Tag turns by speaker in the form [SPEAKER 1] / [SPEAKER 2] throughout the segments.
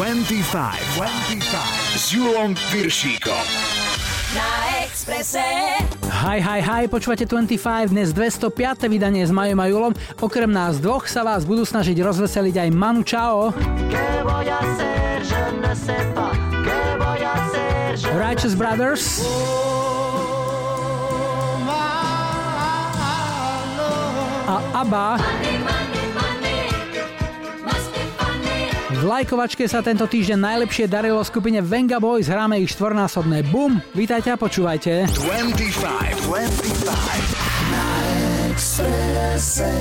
[SPEAKER 1] 25, 25 s Julom Piršíkom.
[SPEAKER 2] Na Exprese.
[SPEAKER 3] Hi, hi, hi, počúvate 25, dnes 205. vydanie s Majom a Julom. Okrem nás dvoch sa vás budú snažiť rozveseliť aj Manu Čao. Righteous Brothers. A ABBA. V lajkovačke sa tento týždeň najlepšie darilo skupine Venga Boys, hráme ich štvornásobné BUM. Vítajte a počúvajte.
[SPEAKER 1] 25, 25 na Expresse.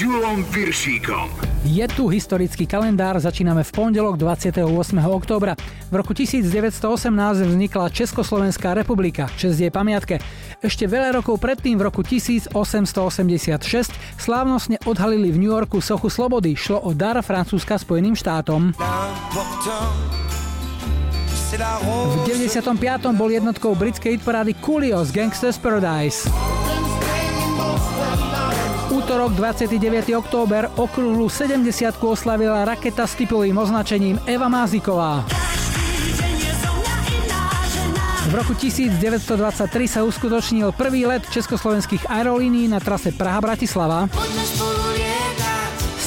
[SPEAKER 1] Julom Piršíkom.
[SPEAKER 3] Je tu historický kalendár, začíname v pondelok 28. októbra. V roku 1918 vznikla Československá republika, čest jej pamiatke. Ešte veľa rokov predtým, v roku 1886, slávnostne odhalili v New Yorku sochu slobody. Šlo o dar Francúzska Spojeným štátom. V 95. bol jednotkou britskej hitparády Coolio z Gangsters Paradise útorok 29. október okrúhlu 70 oslavila raketa s typovým označením Eva Máziková. V roku 1923 sa uskutočnil prvý let československých aerolínií na trase Praha-Bratislava.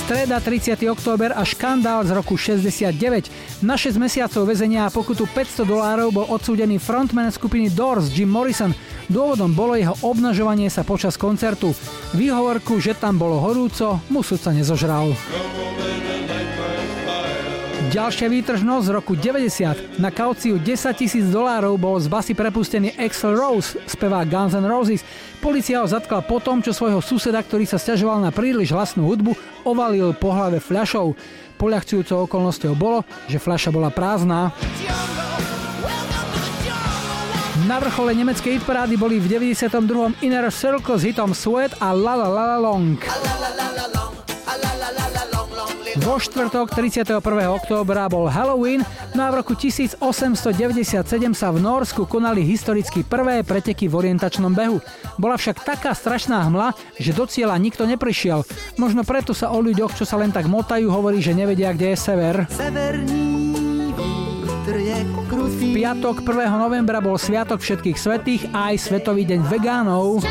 [SPEAKER 3] Streda 30. október a škandál z roku 69. Na 6 mesiacov väzenia a pokutu 500 dolárov bol odsúdený frontman skupiny Doors Jim Morrison. Dôvodom bolo jeho obnažovanie sa počas koncertu. Výhovorku, že tam bolo horúco, mu sudca nezožral. Ďalšia výtržnosť z roku 90. Na kauciu 10 tisíc dolárov bol z basy prepustený Axel Rose, spevá Guns N' Roses. Polícia ho zatkla po tom, čo svojho suseda, ktorý sa stiažoval na príliš hlasnú hudbu, ovalil po hlave fľašou. Poľahčujúcou okolnosťou bolo, že fľaša bola prázdna. Na vrchole nemeckej hitparády boli v 92. Inner Circle s hitom Sweat a La La La La Long. Vo štvrtok 31. októbra bol Halloween, no a v roku 1897 sa v Norsku konali historicky prvé preteky v orientačnom behu. Bola však taká strašná hmla, že do cieľa nikto neprišiel. Možno preto sa o ľuďoch, čo sa len tak motajú, hovorí, že nevedia, kde je sever. V piatok 1. novembra bol Sviatok všetkých svetých a aj Svetový deň vegánov.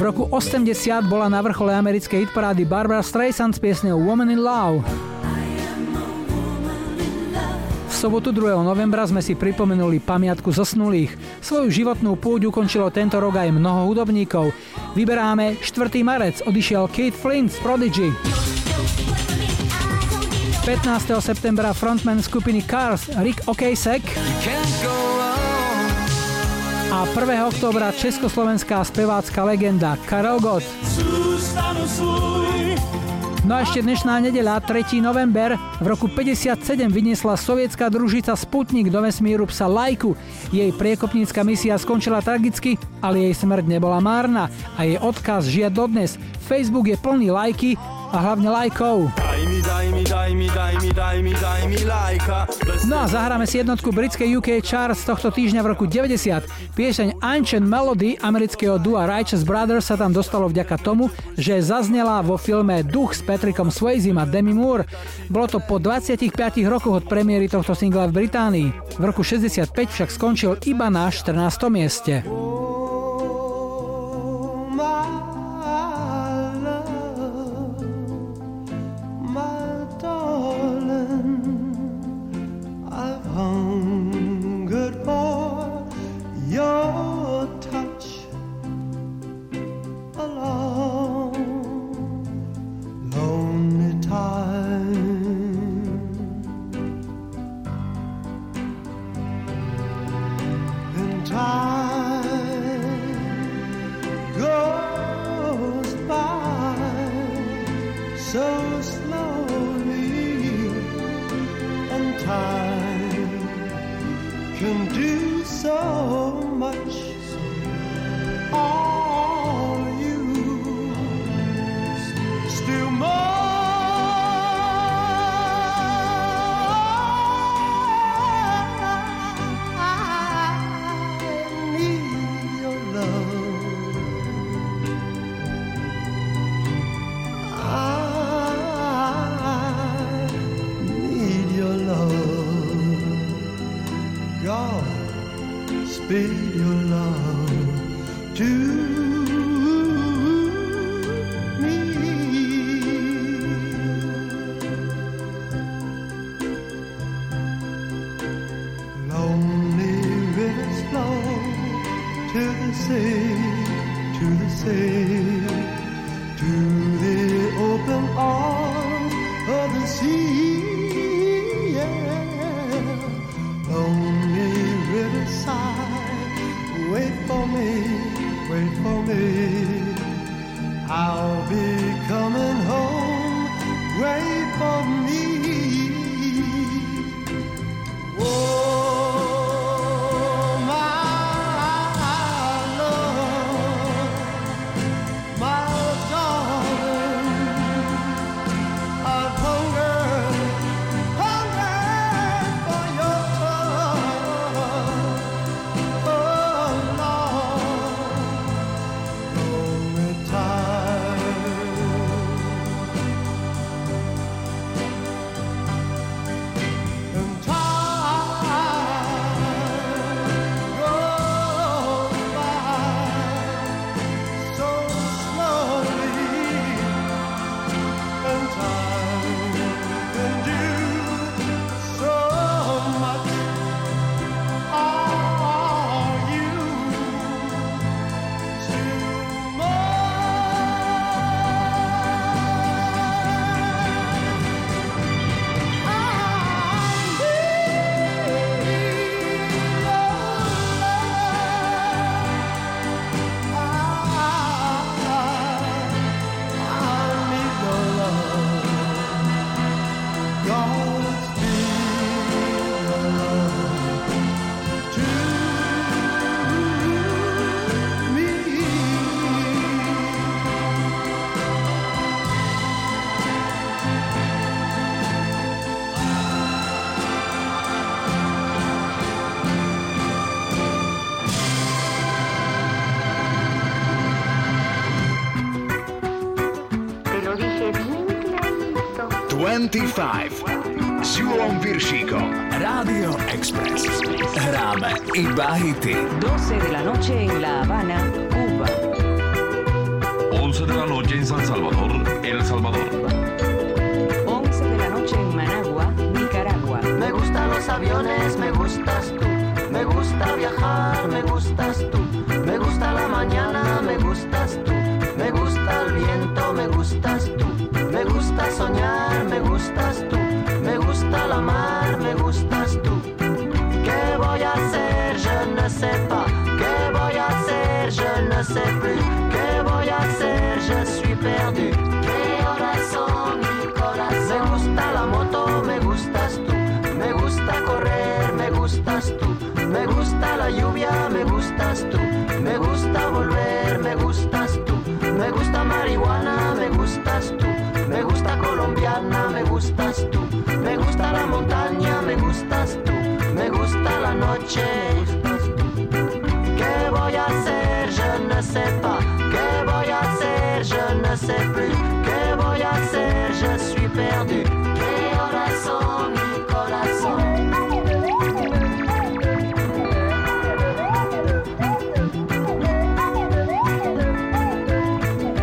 [SPEAKER 3] V roku 80 bola na vrchole americkej hitparády Barbara Streisand s piesňou Woman in Love. V sobotu 2. novembra sme si pripomenuli pamiatku zosnulých. Svoju životnú púť ukončilo tento rok aj mnoho hudobníkov. Vyberáme 4. marec, odišiel Kate Flint z Prodigy. 15. septembra frontman skupiny Cars Rick Okasek a 1. októbra československá spevácka legenda Karel Gott. No a ešte dnešná nedeľa, 3. november, v roku 57 vyniesla sovietská družica Sputnik do vesmíru psa Lajku. Jej priekopnícka misia skončila tragicky, ale jej smrť nebola márna a jej odkaz žije dodnes. Facebook je plný lajky a hlavne lajkov. No a zahráme si jednotku britskej UK Charts tohto týždňa v roku 90. Pieseň Ancient Melody amerického dua Righteous Brothers sa tam dostalo vďaka tomu, že zaznela vo filme Duch s Patrickom Swayze a Demi Moore. Bolo to po 25 rokoch od premiéry tohto singla v Británii. V roku 65 však skončil iba na 14. mieste.
[SPEAKER 1] 25 s Julom Viršíkom. Rádio Express. Hráme iba hity.
[SPEAKER 2] 12 de la noche en La Habana, Cuba.
[SPEAKER 4] 11 de la noche en San Salvador, El Salvador.
[SPEAKER 2] 11 de la noche en Managua, Nicaragua.
[SPEAKER 5] Me gustan los aviones, me gustas tú. Me gusta viajar, me gustas tú. Me gusta la mañana, me gustas tú. Me gusta el viento, me gustas tú. Me gusta soñar, sais plus. ¿Qué voy a hacer? Je suis perdu. ¿Qué horas son? Me gusta la moto, me gustas tú. Me gusta correr, me gustas tú. Me gusta la lluvia, me gustas tú. Me gusta volver, me gustas tú. Me gusta marihuana, me gustas tú. Me gusta colombiana, me gustas tú. Me gusta la montaña, me gustas tú. Me gusta la noche, sais plus. ¿Qué voy a hacer? Je suis perdu. ¿Qué horas son mi corazón?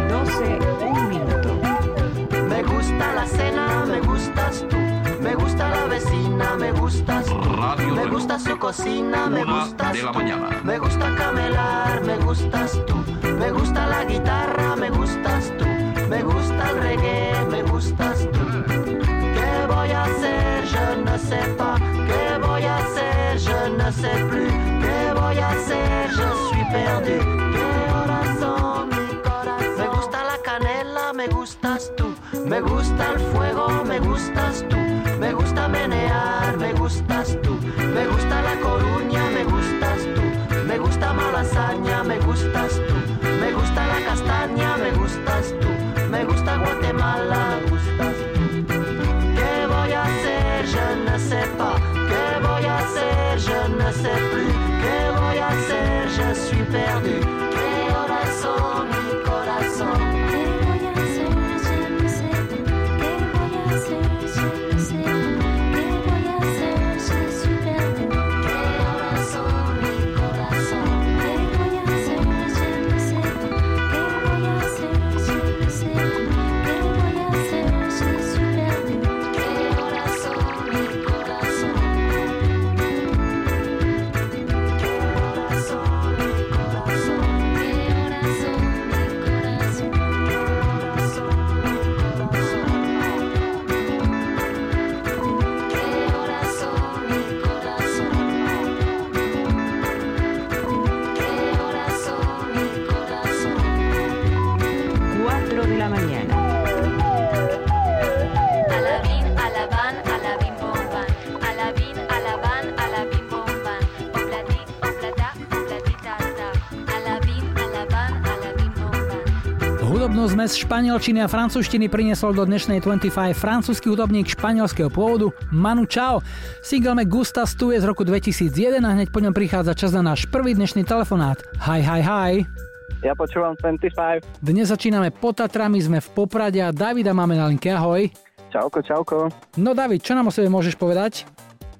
[SPEAKER 2] 12, un minuto.
[SPEAKER 5] Me gusta la cena, me gustas tú. Me gusta la vecina, me gustas tú.
[SPEAKER 4] Radio
[SPEAKER 5] Me gusta su cocina, me gustas
[SPEAKER 4] de la
[SPEAKER 5] tú.
[SPEAKER 4] mañana.
[SPEAKER 5] Me gusta camelar, me gustas tú. Me gusta la guitarra, me gustas tú. Me gusta el reggae, me gustas
[SPEAKER 3] Hudobnú zmes španielčiny a francúzštiny priniesol do dnešnej 25 francúzsky hudobník španielského pôvodu Manu Chao. Single Me Gustas tu je z roku 2001 a hneď po ňom prichádza čas na náš prvý dnešný telefonát. Hi, hi, hi.
[SPEAKER 6] Ja počúvam 25.
[SPEAKER 3] Dnes začíname pod Tatrami, sme v Poprade a Davida máme na linke. Ahoj.
[SPEAKER 6] Čauko, čauko.
[SPEAKER 3] No David, čo nám o sebe môžeš povedať?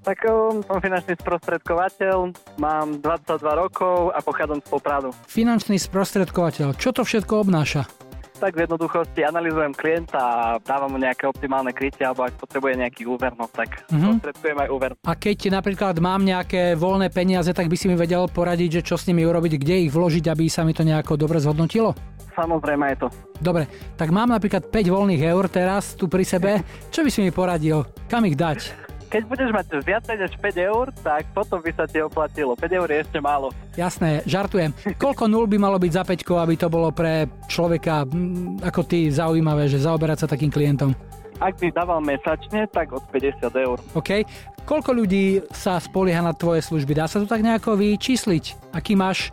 [SPEAKER 6] Tak um, som finančný sprostredkovateľ, mám 22 rokov a pochádzam z Popradu.
[SPEAKER 3] Finančný sprostredkovateľ, čo to všetko obnáša?
[SPEAKER 6] Tak v jednoduchosti analizujem klienta a dávam mu nejaké optimálne krytie, alebo ak potrebuje nejaký úver, no tak
[SPEAKER 3] Mhm.
[SPEAKER 6] prostredkujem aj úver.
[SPEAKER 3] A keď napríklad mám nejaké voľné peniaze, tak by si mi vedel poradiť, že čo s nimi urobiť, kde ich vložiť, aby sa mi to nejako dobre zhodnotilo?
[SPEAKER 6] Samozrejme je to.
[SPEAKER 3] Dobre, tak mám napríklad 5 voľných eur teraz tu pri sebe. Čo by si mi poradil? Kam ich dať?
[SPEAKER 6] Keď budeš mať viacej než 5 eur, tak potom by sa ti oplatilo. 5 eur je ešte málo.
[SPEAKER 3] Jasné, žartujem. Koľko nul by malo byť za 5, aby to bolo pre človeka mm, ako ty zaujímavé, že zaoberať sa takým klientom?
[SPEAKER 6] Ak by dával mesačne, tak od 50 eur.
[SPEAKER 3] OK? Koľko ľudí sa spolieha na tvoje služby? Dá sa to tak nejako vyčísliť? Aký máš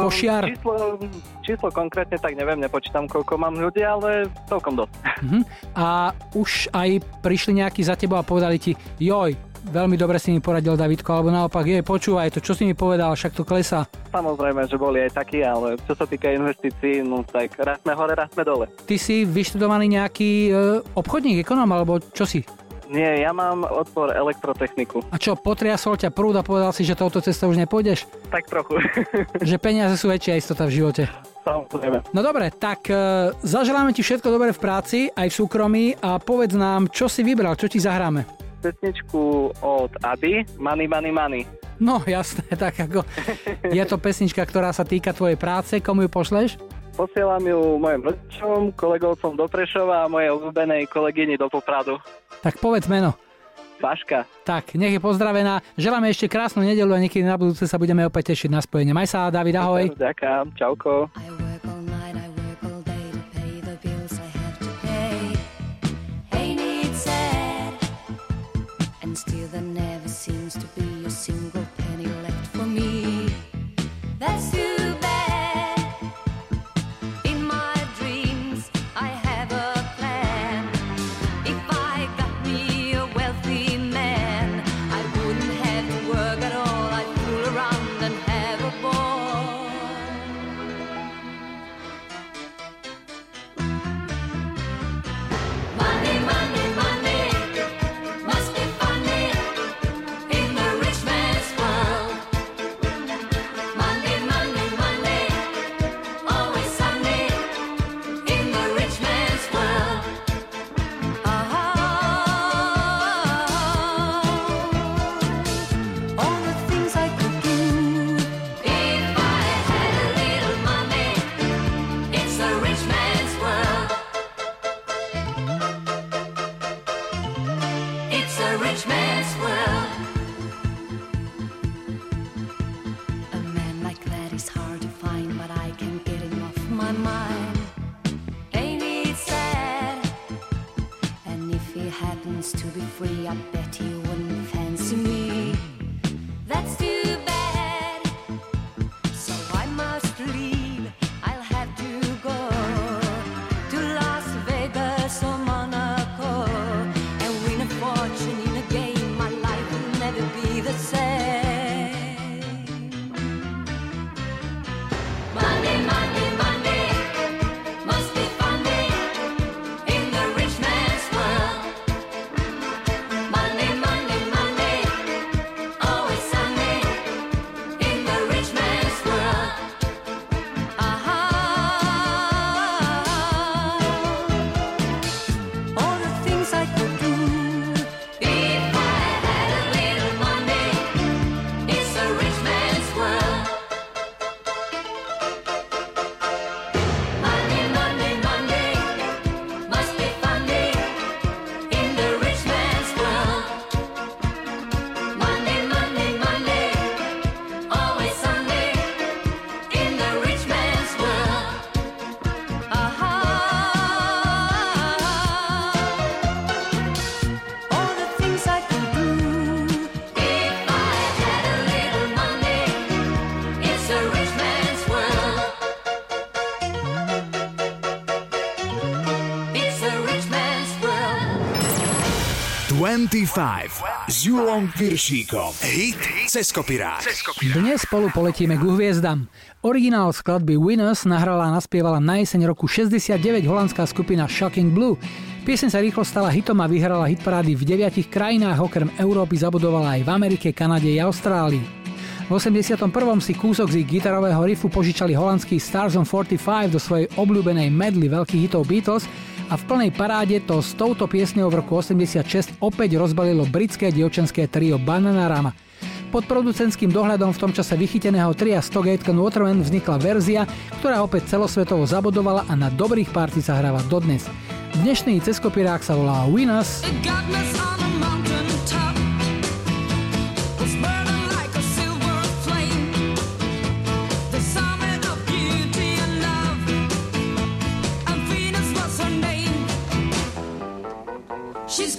[SPEAKER 3] košiar?
[SPEAKER 6] Číslo, číslo konkrétne tak neviem, nepočítam koľko mám ľudí, ale celkom dosť.
[SPEAKER 3] Mhm. A už aj prišli nejakí za tebou a povedali ti, joj, veľmi dobre si mi poradil Davidko, alebo naopak, jej, počúvaj to, čo si mi povedal, však to klesá.
[SPEAKER 6] Samozrejme, že boli aj takí, ale čo sa týka investícií, no tak raz sme hore, raz sme dole.
[SPEAKER 3] Ty si vyštudovaný nejaký e, obchodník, ekonóm, alebo čo si?
[SPEAKER 6] Nie, ja mám odbor elektrotechniku.
[SPEAKER 3] A čo, potriasol ťa prúd a povedal si, že touto cestou už nepôjdeš?
[SPEAKER 6] Tak trochu.
[SPEAKER 3] Že peniaze sú väčšia istota v živote.
[SPEAKER 6] Samozrejme.
[SPEAKER 3] No dobre, tak e, zaželáme ti všetko dobré v práci, aj v súkromí a povedz nám, čo si vybral, čo ti zahráme.
[SPEAKER 6] Pesničku od Ady, Money, Money, Money.
[SPEAKER 3] No jasné, tak ako je to pesnička, ktorá sa týka tvojej práce, komu ju pošleš?
[SPEAKER 6] Posielam ju mojim rodičom, kolegovcom do Prešova a mojej obľúbenej kolegyni do Popradu.
[SPEAKER 3] Tak povedz meno.
[SPEAKER 6] Baška.
[SPEAKER 3] Tak, nech je pozdravená. Želáme ešte krásnu nedelu a niekedy na budúce sa budeme opäť tešiť na spojenie. Maj sa, David, ahoj.
[SPEAKER 6] Ďakujem, čauko.
[SPEAKER 7] to the next.
[SPEAKER 8] 25 s Julom Viršíkom. Hit cez kopirák.
[SPEAKER 3] Dnes spolu poletíme ku hviezdam. Originál skladby Winners nahrala a naspievala na jeseň roku 69 holandská skupina Shocking Blue. Pieseň sa rýchlo stala hitom a vyhrala hitparády v deviatich krajinách, okrem Európy zabudovala aj v Amerike, Kanade a Austrálii. V 81. si kúsok z ich gitarového riffu požičali holandský Stars on 45 do svojej obľúbenej medley veľkých hitov Beatles a v plnej paráde to s touto piesňou v roku 86 opäť rozbalilo britské dievčenské trio Bananarama. Pod producentským dohľadom v tom čase vychyteného tria Stogate Waterman vznikla verzia, ktorá opäť celosvetovo zabodovala a na dobrých párty sa hráva dodnes. Dnešný ceskopirák sa volá Winners. She's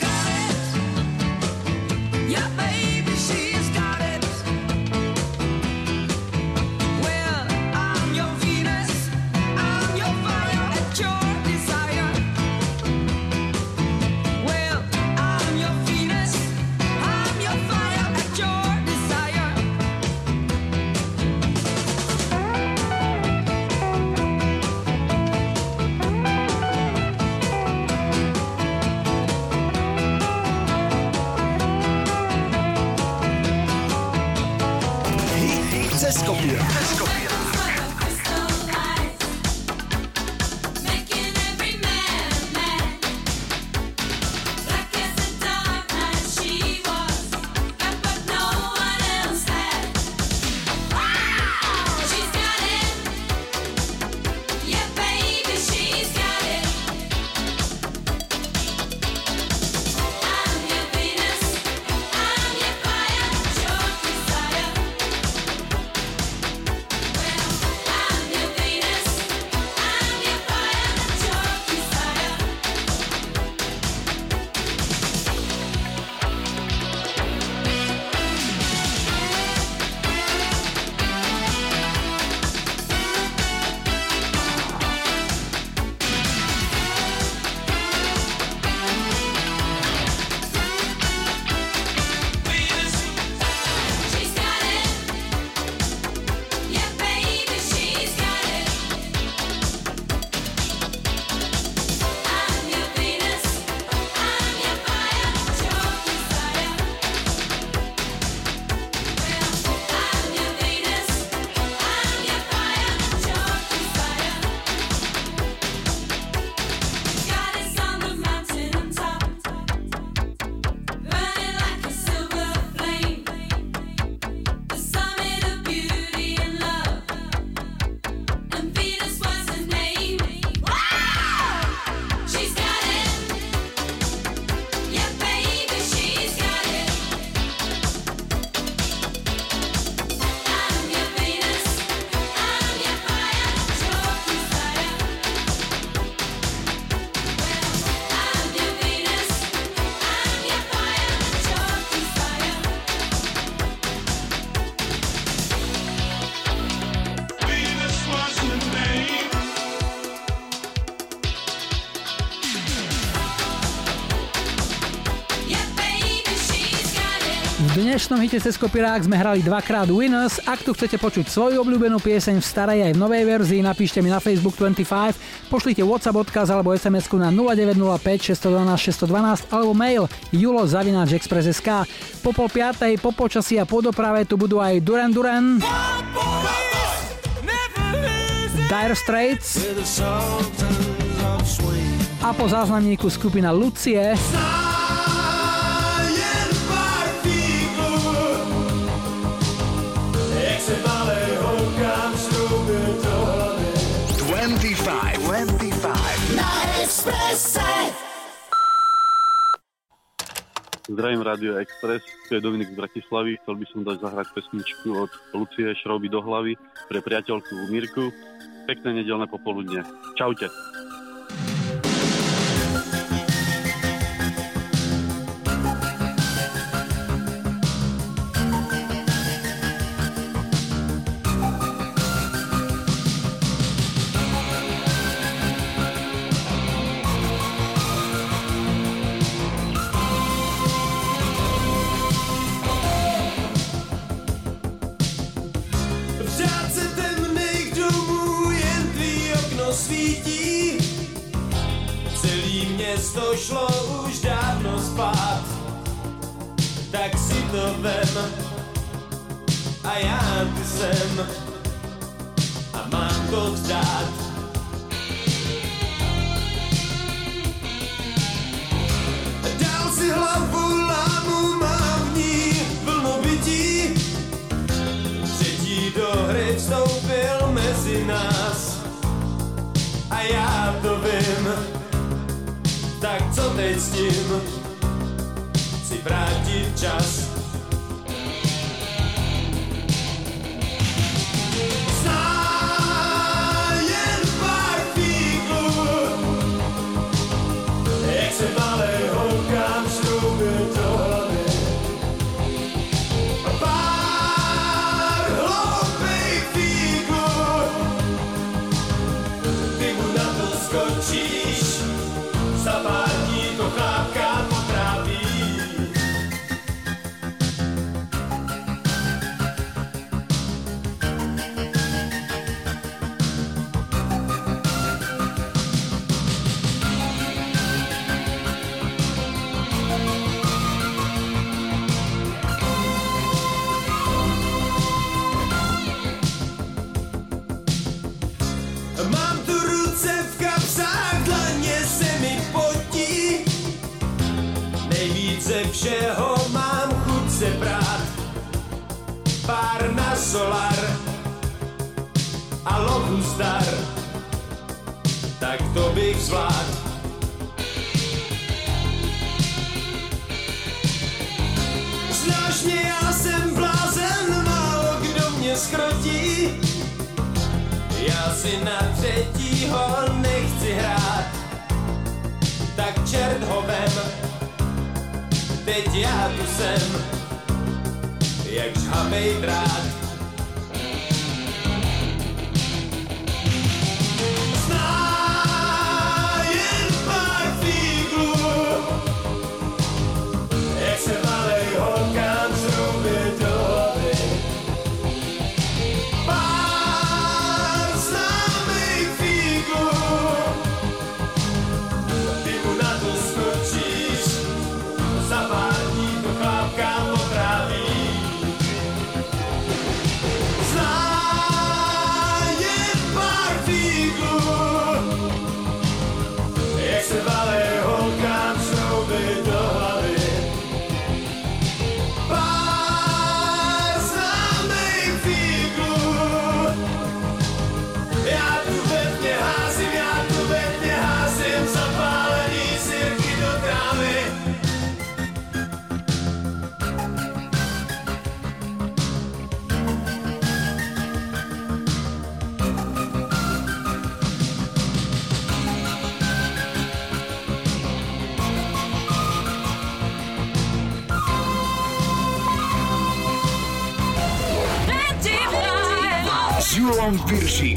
[SPEAKER 3] dnešnom hite cez kopirák sme hrali dvakrát Winners. Ak tu chcete počuť svoju obľúbenú pieseň v starej aj v novej verzii, napíšte mi na Facebook 25, pošlite WhatsApp odkaz alebo sms na 0905 612 612 alebo mail julo.express.sk Po pol piatej, po počasí a po doprave tu budú aj Duran Duran, Dire Straits a po záznamníku skupina Lucie.
[SPEAKER 1] Expresse.
[SPEAKER 9] Zdravím Radio Express, tu je Dominik z Bratislavy. Chcel by som dať zahrať pesničku od Lucie Šroby do hlavy pre priateľku Mirku. Pekné nedelné popoludne. Čaute.
[SPEAKER 10] a mám to. Dal si hlavu lámu, mám v ní do hry vstoupil mezi nás a já to vím. Tak co teď s tím? Si vrátit čas.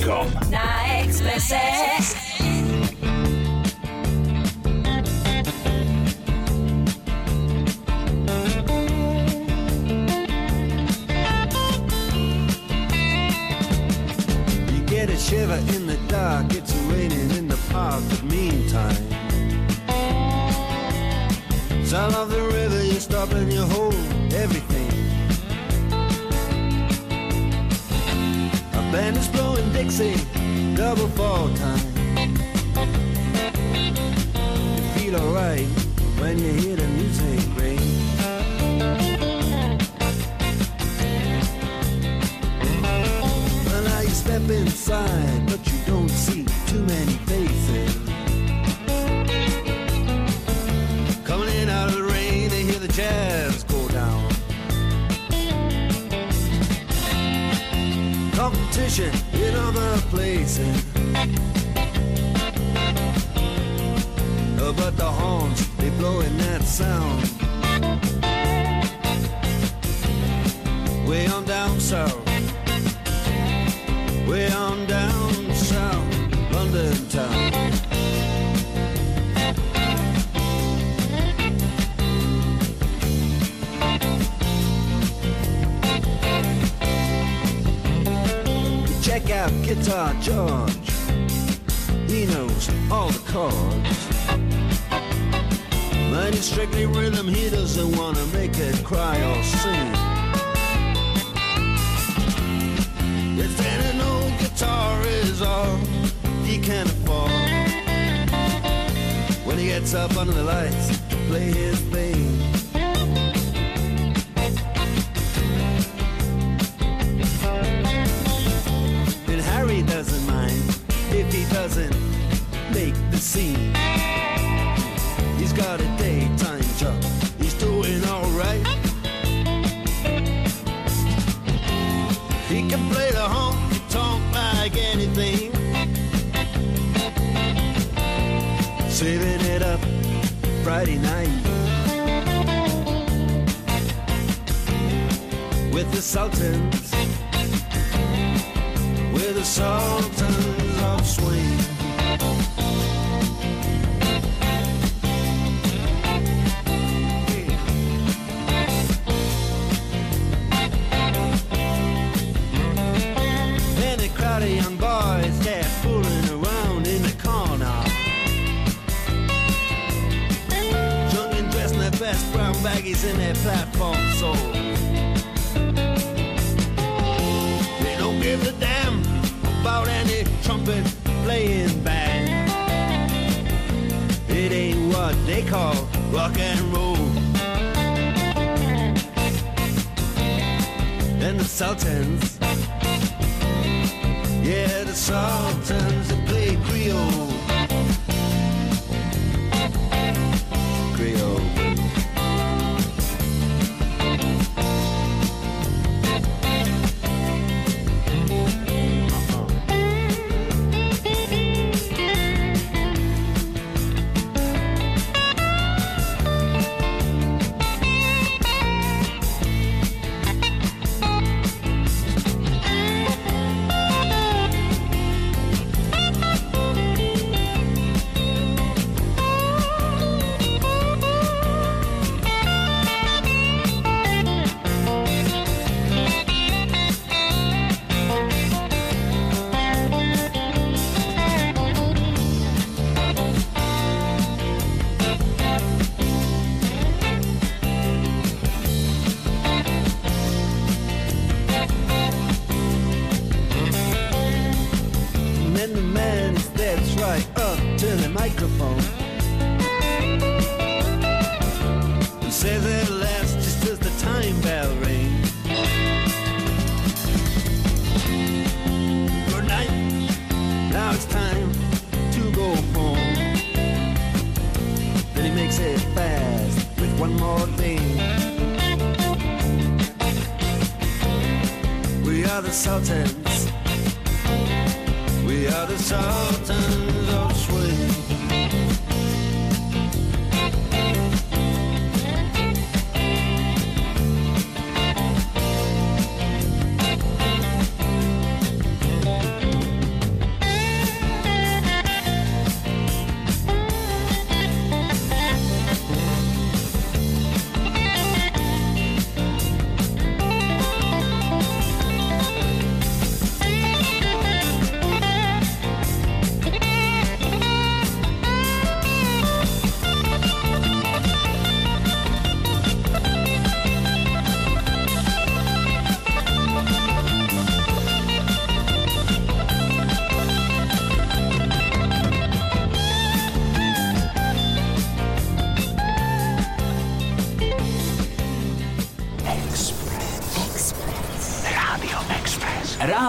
[SPEAKER 10] Come. when you hit it.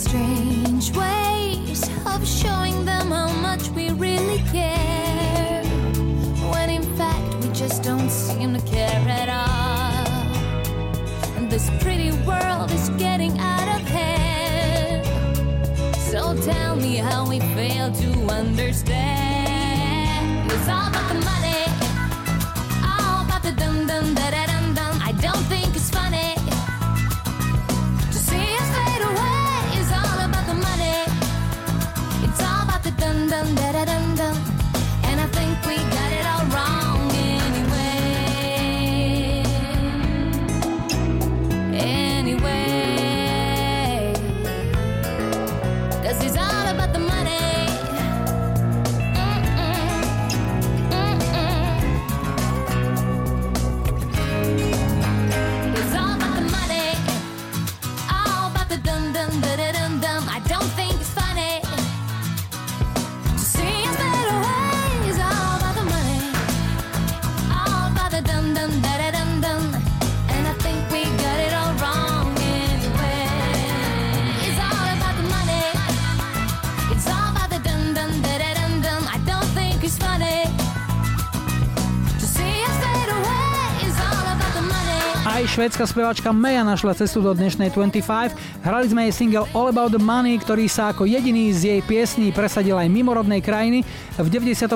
[SPEAKER 7] strange ways
[SPEAKER 11] of showing them how much we really care. When in fact, we
[SPEAKER 7] just don't seem to care at all. This pretty world is getting out of hand. So tell me how we fail to understand. It's all about the money.
[SPEAKER 3] švédska speváčka Meja našla cestu do dnešnej 25. Hrali sme jej single All About The Money, ktorý sa ako jediný z jej piesní presadil aj mimo rodnej krajiny. V 98.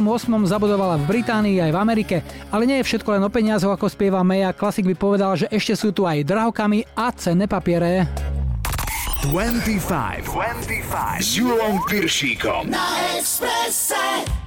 [SPEAKER 3] zabudovala v Británii aj v Amerike. Ale nie je všetko len o peniazoch, ako spieva Meja. Klasik by povedal, že ešte sú tu aj drahokami a cenné papiere.
[SPEAKER 8] 25. 25. S Júlom Piršíkom.
[SPEAKER 12] Na Expresse.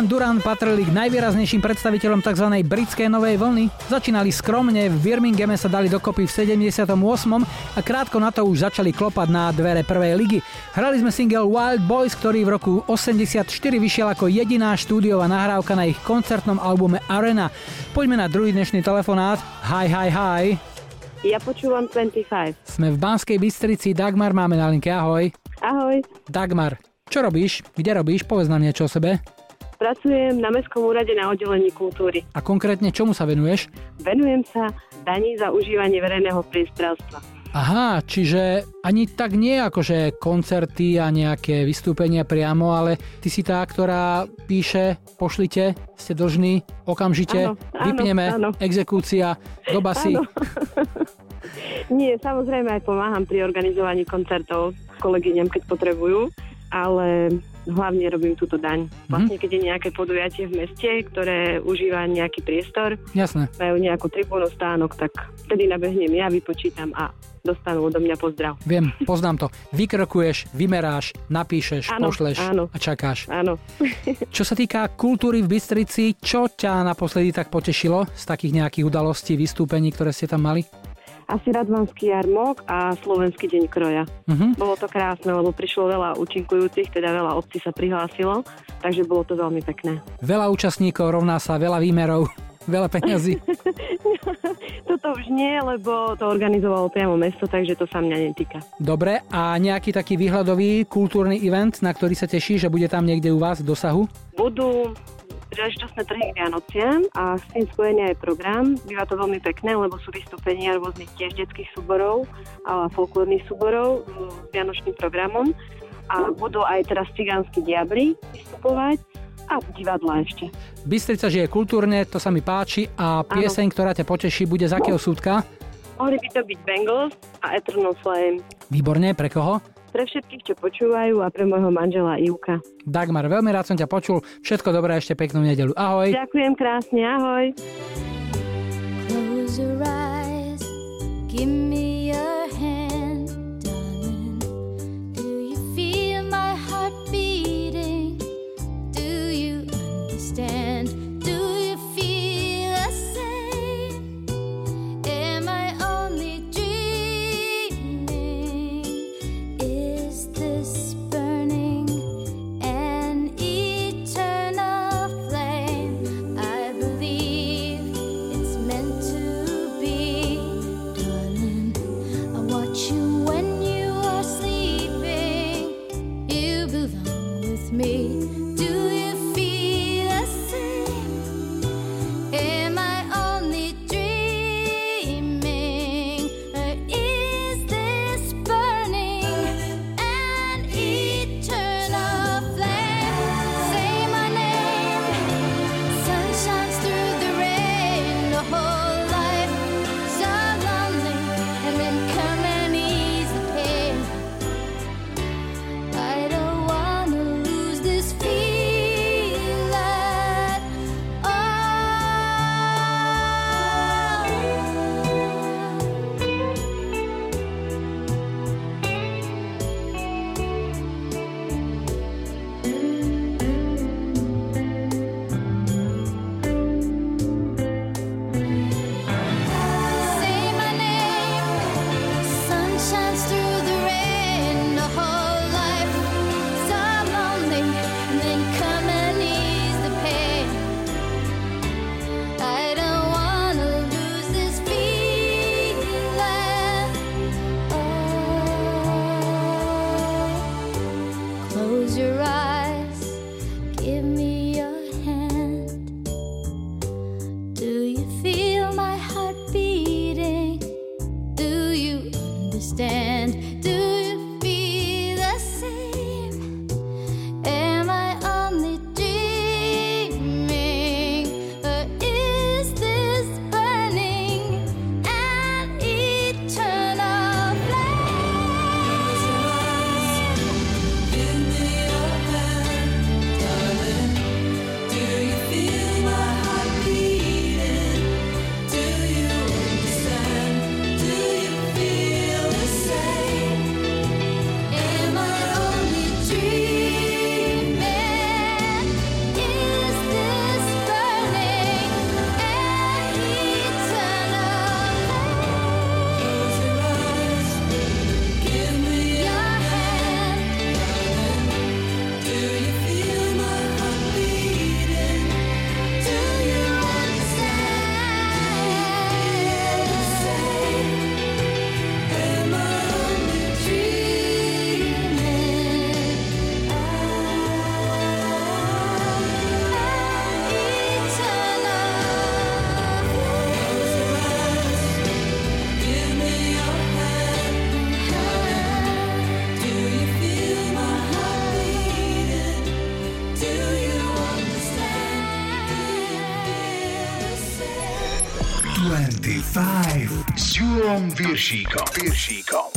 [SPEAKER 3] Duran Duran patrili k najvýraznejším predstaviteľom tzv. britskej novej vlny. Začínali skromne, v Birminghame sa dali dokopy v 78. a krátko na to už začali klopať na dvere prvej ligy. Hrali sme single Wild Boys, ktorý v roku 84 vyšiel ako jediná štúdiová nahrávka na ich koncertnom albume Arena. Poďme na druhý dnešný telefonát. Hi, hi, hi.
[SPEAKER 13] Ja počúvam 25.
[SPEAKER 3] Sme v Banskej Bystrici, Dagmar máme na linke, ahoj.
[SPEAKER 13] Ahoj.
[SPEAKER 3] Dagmar, čo robíš? Kde robíš? Povedz nám niečo o sebe.
[SPEAKER 13] Pracujem na Mestskom úrade na oddelení kultúry.
[SPEAKER 3] A konkrétne čomu sa venuješ?
[SPEAKER 13] Venujem sa daní za užívanie verejného priestranstva.
[SPEAKER 3] Aha, čiže ani tak nie akože koncerty a nejaké vystúpenia priamo, ale ty si tá, ktorá píše, pošlite, ste dlžní, okamžite,
[SPEAKER 13] Áno, áno,
[SPEAKER 3] vypneme,
[SPEAKER 13] áno.
[SPEAKER 3] exekúcia, do basy.
[SPEAKER 13] Áno. Nie, samozrejme aj pomáham pri organizovaní koncertov kolegyňam, keď potrebujú, ale hlavne robím túto daň. Vlastne, keď je nejaké podujatie v meste, ktoré užíva nejaký priestor,
[SPEAKER 3] Jasné.
[SPEAKER 13] majú nejakú tribúnu stánok, tak vtedy nabehnem ja, vypočítam a dostanú odo mňa pozdrav.
[SPEAKER 3] Viem, poznám to. Vykrokuješ, vymeráš, napíšeš,
[SPEAKER 13] Áno,
[SPEAKER 3] pošleš
[SPEAKER 13] áno.
[SPEAKER 3] a čakáš.
[SPEAKER 13] Áno.
[SPEAKER 3] Čo sa týka kultúry v Bystrici, čo ťa naposledy tak potešilo z takých nejakých udalostí, vystúpení, ktoré ste tam mali?
[SPEAKER 13] Asi Radvanský jarmok a Slovenský deň kroja.
[SPEAKER 3] Mhm.
[SPEAKER 13] Bolo to krásne, lebo prišlo veľa účinkujúcich, teda veľa obcí sa prihlásilo, takže bolo to veľmi pekné.
[SPEAKER 3] Veľa účastníkov rovná sa veľa výmerov, veľa peňazí.
[SPEAKER 13] Toto už nie, lebo to organizovalo priamo mesto, takže to sa mňa netýka.
[SPEAKER 3] Dobre, a nejaký taký výhľadový kultúrny event, na ktorý sa teší, že bude tam niekde u vás v dosahu?
[SPEAKER 13] Budú príležitostné trhy k Vianociam a s tým spojený aj program. Býva to veľmi pekné, lebo sú vystúpenia rôznych tiež detských súborov a folklórnych súborov s vianočným programom. A budú aj teraz cigánsky diabli vystupovať a divadla ešte.
[SPEAKER 3] Bystrica žije kultúrne, to sa mi páči a pieseň, ktorá ťa poteší, bude z akého súdka?
[SPEAKER 13] Mohli by to byť Bengals a Eternal Flame.
[SPEAKER 3] Výborne, pre koho?
[SPEAKER 13] Pre všetkých, čo počúvajú a pre môjho manžela Ivka.
[SPEAKER 3] Dagmar, veľmi rád som ťa počul. Všetko dobré, ešte peknú nedelu. Ahoj.
[SPEAKER 13] Ďakujem krásne, ahoj.
[SPEAKER 7] Close your eyes, give me your hand, darling. Do you feel my heart beating? Do you understand?
[SPEAKER 12] S Julom Viršíkom.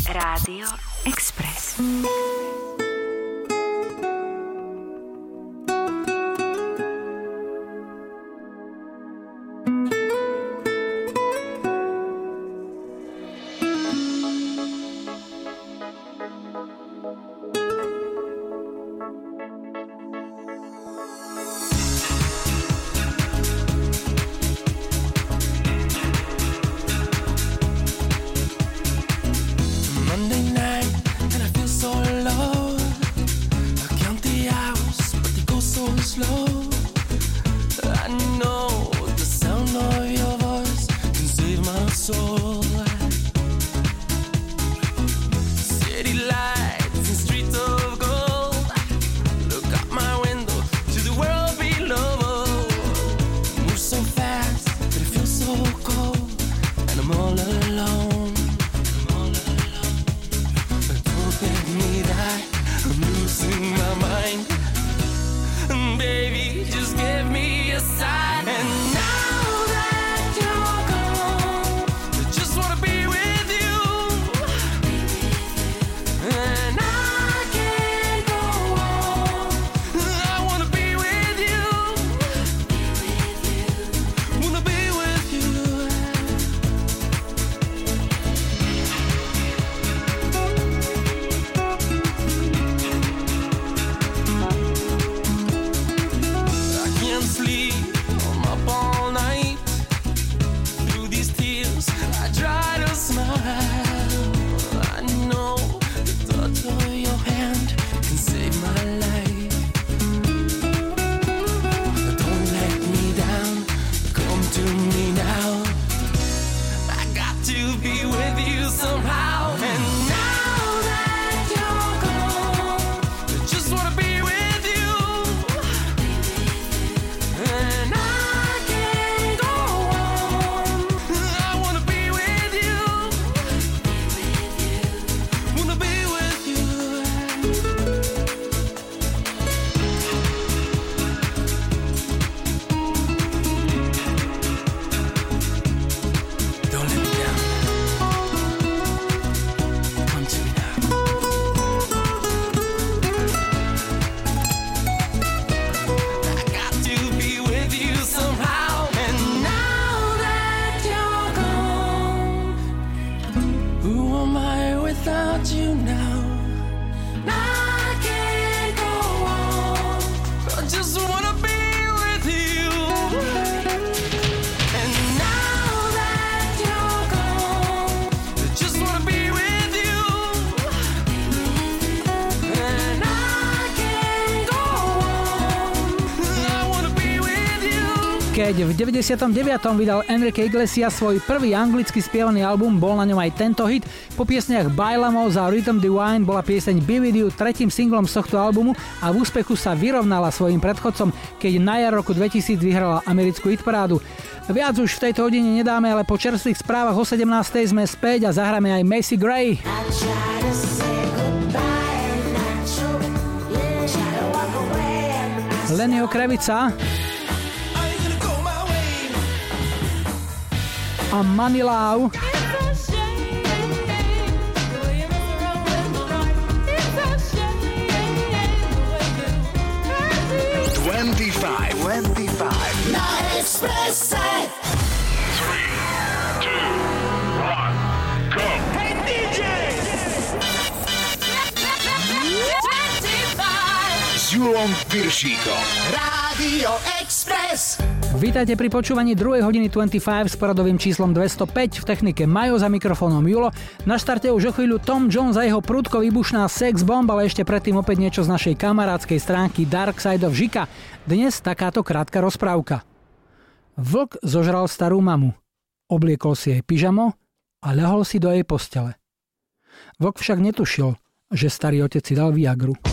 [SPEAKER 3] Keď v 99. vydal Enrique Iglesias svoj prvý anglicky spievaný album, bol na ňom aj tento hit. Po piesniach Bailamos a Rhythm Divine bola pieseň Be With You tretím singlom z tohto albumu a v úspechu sa vyrovnala svojim predchodcom, keď na jar roku 2000 vyhrala americkú hitparádu. Viac už v tejto hodine nedáme, ale po čerstvých správach o 17. sme späť a zahráme aj Macy Gray. Lenio Krevica a Manilau.
[SPEAKER 12] Twenty-five. Twenty-five.
[SPEAKER 5] Na Expresse.
[SPEAKER 12] Julom Viršíkom.
[SPEAKER 5] Rádio Express.
[SPEAKER 3] Vítajte pri počúvaní 2. hodiny 25 s poradovým číslom 205 v technike Majo za mikrofónom Julo. Na štarte už o chvíľu Tom Jones a jeho prudko vybušná sex bomb, ale ešte predtým opäť niečo z našej kamarádskej stránky Dark Side of Žika. Dnes takáto krátka rozprávka. Vlk zožral starú mamu. Obliekol si jej pyžamo a ľahol si do jej postele. Vlk však netušil, že starý otec si dal Viagru.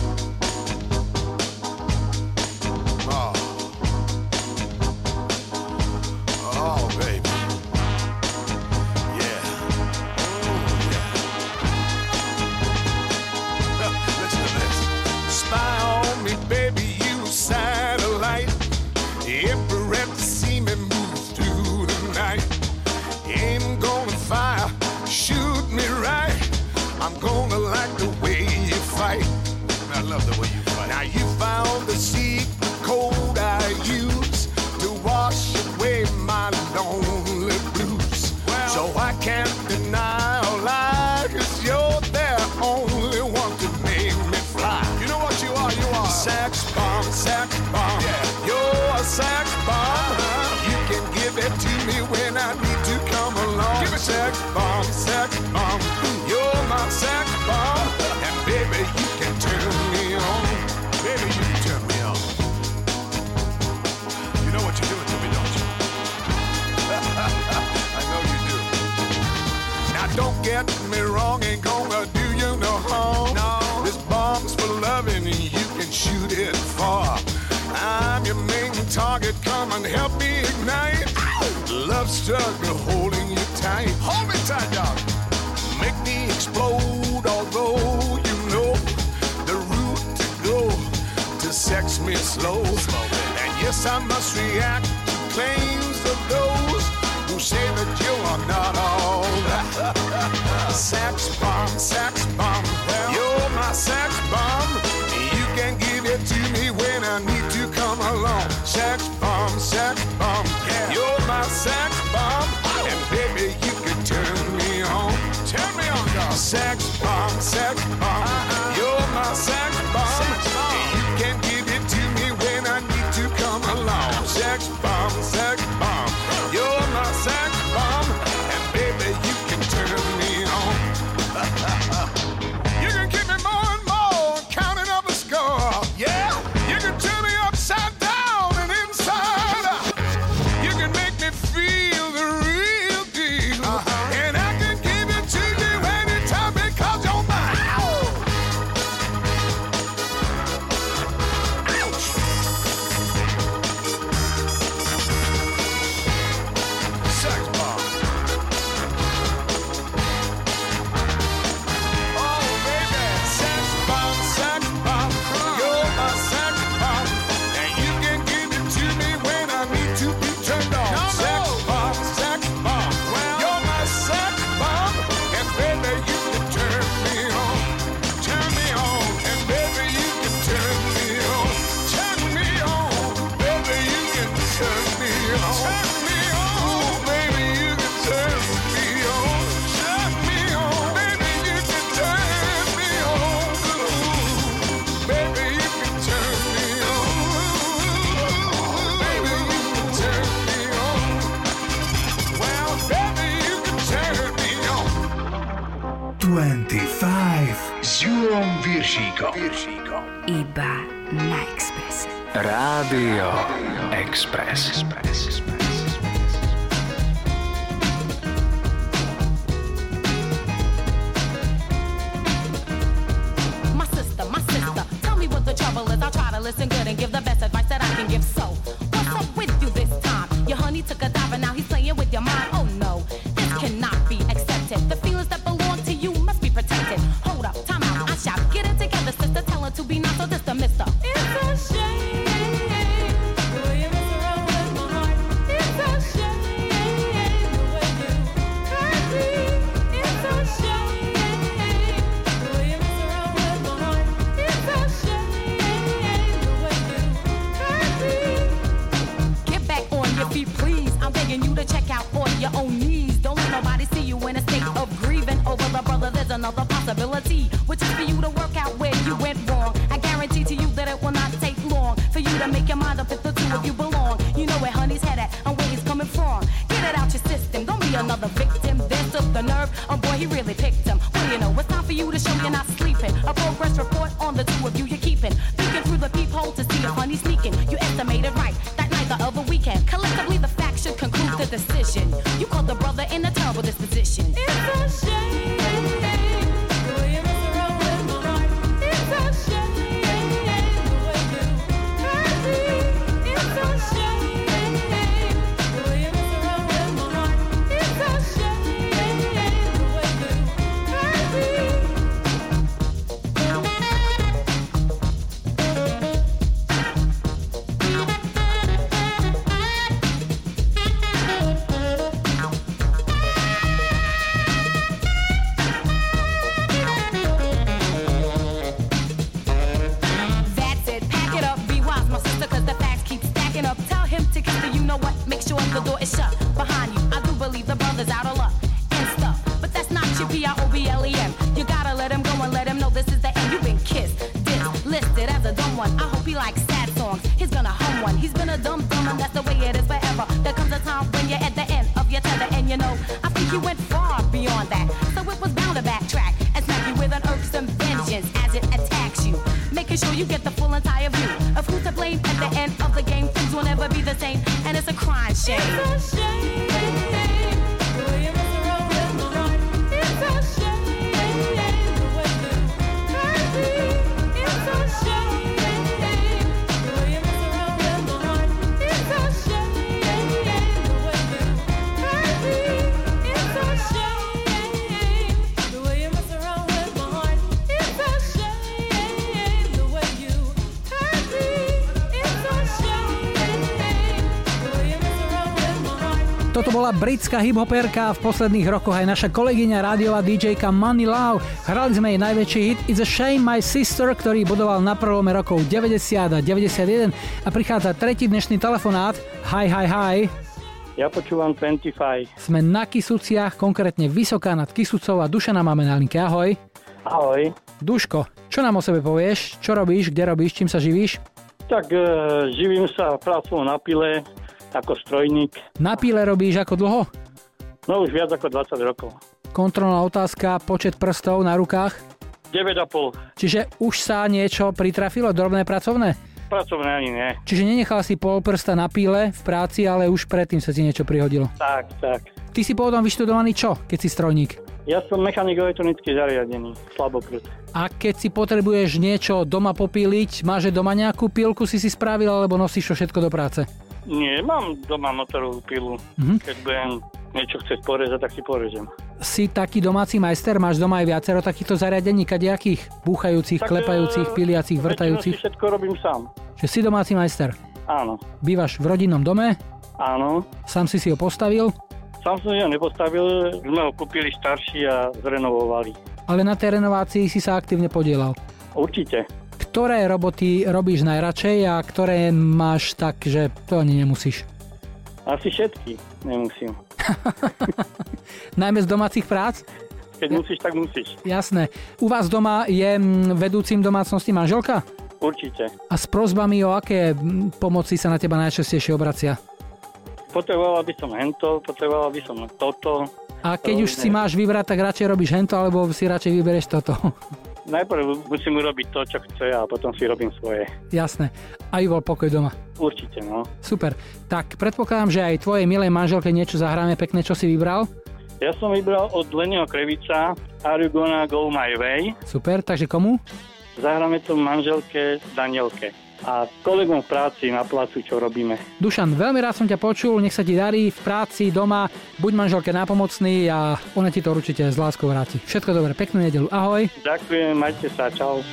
[SPEAKER 1] Viršíkom.
[SPEAKER 2] Iba na Expresse.
[SPEAKER 1] Rádio Express.
[SPEAKER 14] My
[SPEAKER 3] Toto bola britská hiphoperka a v posledných rokoch aj naša kolegyňa rádiová DJka Money Love. Hrali sme jej najväčší hit It's a Shame My Sister, ktorý budoval na prelome rokov 90 a 91 a prichádza tretí dnešný telefonát. Hi, hi, hi.
[SPEAKER 15] Ja počúvam 25.
[SPEAKER 3] Sme na Kisuciach, konkrétne Vysoká nad Kisucou a Dušana máme na linke. Ahoj.
[SPEAKER 15] Ahoj.
[SPEAKER 3] Duško, čo nám o sebe povieš? Čo robíš? Kde robíš? Čím sa živíš?
[SPEAKER 15] Tak e, živím sa prácou na pile ako strojník.
[SPEAKER 3] Na pile robíš ako dlho?
[SPEAKER 15] No už viac ako 20 rokov.
[SPEAKER 3] Kontrolná otázka, počet prstov na rukách?
[SPEAKER 15] 9,5.
[SPEAKER 3] Čiže už sa niečo pritrafilo, drobné pracovné?
[SPEAKER 15] Pracovné ani nie.
[SPEAKER 3] Čiže nenechal si pol prsta na píle v práci, ale už predtým sa ti niečo prihodilo.
[SPEAKER 15] Tak, tak.
[SPEAKER 3] Ty si pôvodom vyštudovaný čo, keď si strojník?
[SPEAKER 15] Ja som mechanik elektronický zariadení, slabokrut.
[SPEAKER 3] A keď si potrebuješ niečo doma popíliť, máš doma nejakú pílku si si spravil, alebo nosíš to všetko do práce?
[SPEAKER 15] Nie, mám doma motorovú pilu.
[SPEAKER 3] Mhm.
[SPEAKER 15] Keď budem niečo chcieť porezať, tak si porežem.
[SPEAKER 3] Si taký domáci majster, máš doma aj viacero takýchto zariadení, kadejakých, búchajúcich,
[SPEAKER 15] Tak,
[SPEAKER 3] klepajúcich,
[SPEAKER 15] e,
[SPEAKER 3] piliacich,
[SPEAKER 15] Väčšinou si
[SPEAKER 3] vrtajúcich.
[SPEAKER 15] všetko robím sám.
[SPEAKER 3] Že si domáci majster.
[SPEAKER 15] Áno.
[SPEAKER 3] Bývaš v rodinnom dome,
[SPEAKER 15] Áno.
[SPEAKER 3] sám si si ho postavil,
[SPEAKER 15] Sám som ho nepostavil, sme ho kúpili starší a zrenovovali.
[SPEAKER 3] ale na tej renovácii si sa aktívne podielal.
[SPEAKER 15] Určite.
[SPEAKER 3] Ktoré roboty robíš najradšej a ktoré máš tak, že to ani nemusíš?
[SPEAKER 15] Asi všetky nemusím.
[SPEAKER 3] Najmä z domácich prác?
[SPEAKER 15] Keď musíš, tak musíš.
[SPEAKER 3] Jasné. U vás doma je mm, vedúcim domácnosti manželka?
[SPEAKER 15] Určite.
[SPEAKER 3] A s prozbami o aké mm, pomoci sa na teba najčastejšie obracia?
[SPEAKER 15] Potrebovala by som hento, potrebovala by som toto.
[SPEAKER 3] A keď už si máš vybrať, tak radšej robíš hento, alebo si radšej vyberieš toto?
[SPEAKER 15] Najprv musím urobiť to, čo chce a potom si robím svoje.
[SPEAKER 3] Jasné. A bol pokoj doma.
[SPEAKER 15] Určite, no.
[SPEAKER 3] Super. Tak predpokladám, že aj tvojej milej manželke niečo zahráme pekné, čo si vybral.
[SPEAKER 15] Ja som vybral od Lenio Krevica Are you gonna go my way?
[SPEAKER 3] Super, takže komu?
[SPEAKER 15] Zahráme to manželke Danielke a kolegom v práci na placu, čo robíme.
[SPEAKER 3] Dušan, veľmi rád som ťa počul, nech sa ti darí v práci, doma, buď manželke nápomocný a ona ti to určite s láskou vráti. Všetko dobre, peknú nedelu, ahoj.
[SPEAKER 15] Ďakujem, majte sa, čau.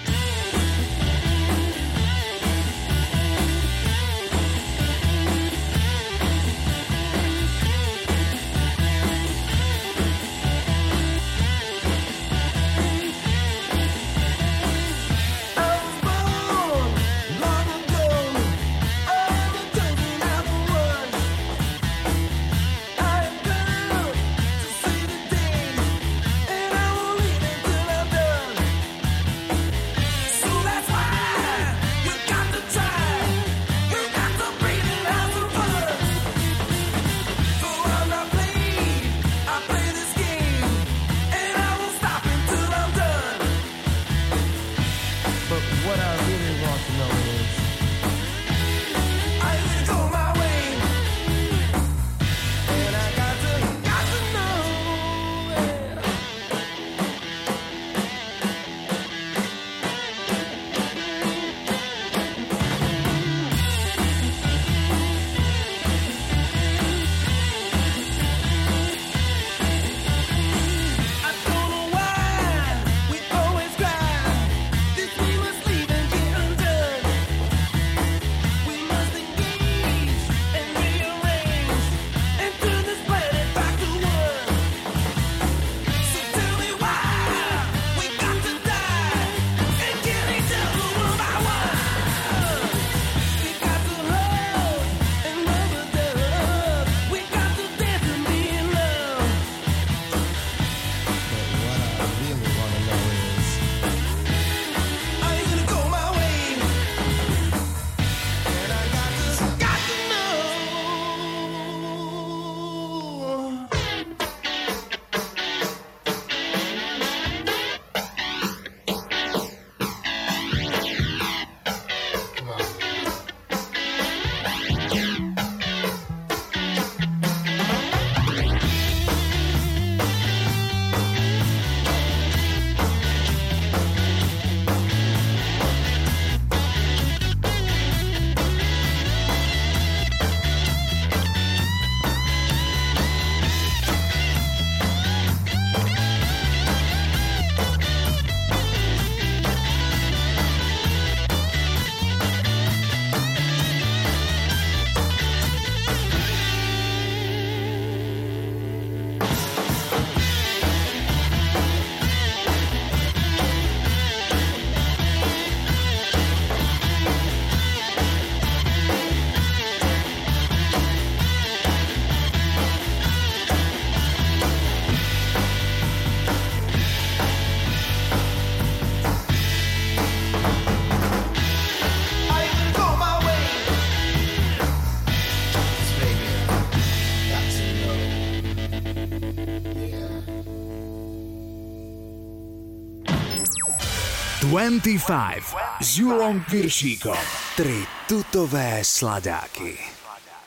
[SPEAKER 8] 25 s Julom Piršíkom. Tri tutové sladáky.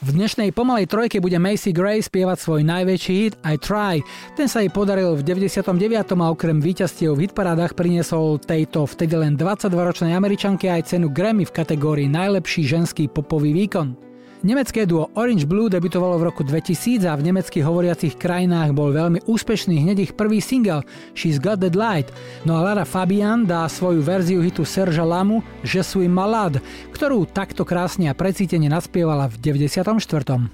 [SPEAKER 16] V dnešnej pomalej trojke bude Macy Gray spievať svoj najväčší hit I Try. Ten sa jej podaril v 99. a okrem víťazstiev v hitparádach priniesol tejto vtedy len 22-ročnej američanke aj cenu Grammy v kategórii Najlepší ženský popový výkon. Nemecké duo Orange Blue debutovalo v roku 2000 a v nemecky hovoriacich krajinách bol veľmi úspešný hneď ich prvý single She's Got That Light. No a Lara Fabian dá svoju verziu hitu Serža Lamu Je suis malade, ktorú takto krásne a precítene naspievala v 94.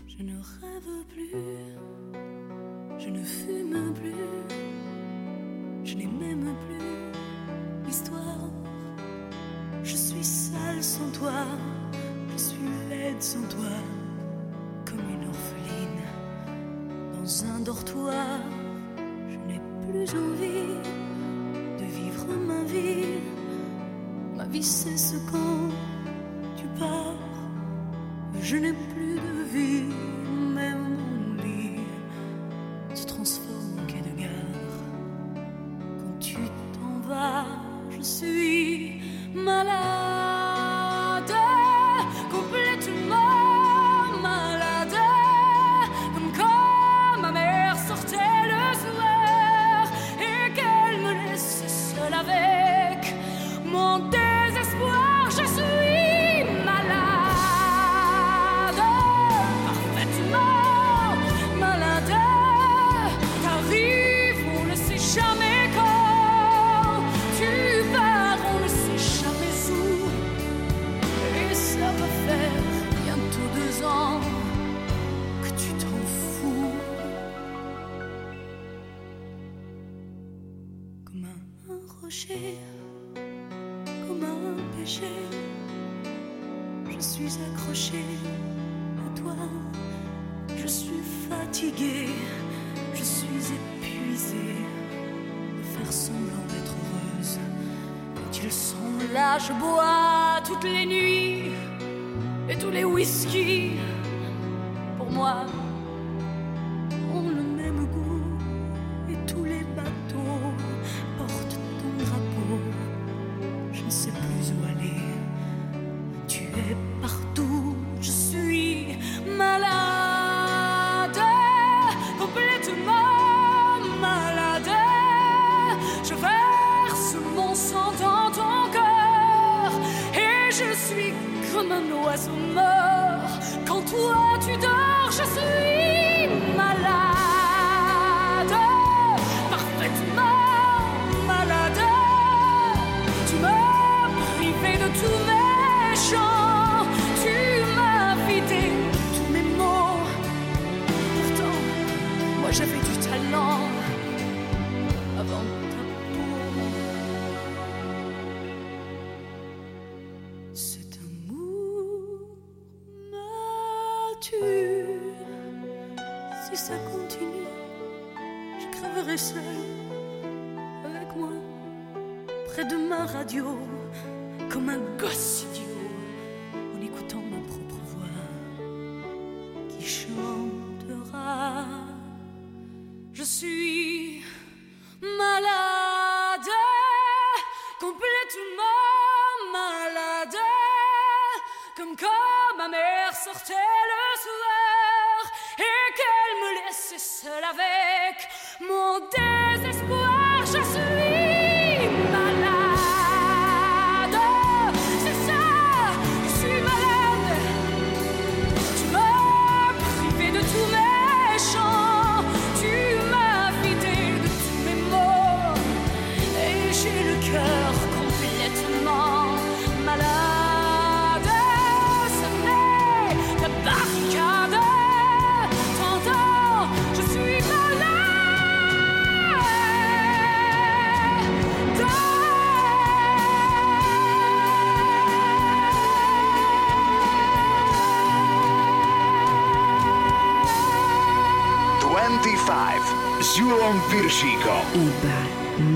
[SPEAKER 16] ma mère sortait le soir et qu'elle me laissait seule avec mon
[SPEAKER 1] désespoir. Je Jurą Virsico.
[SPEAKER 2] Iba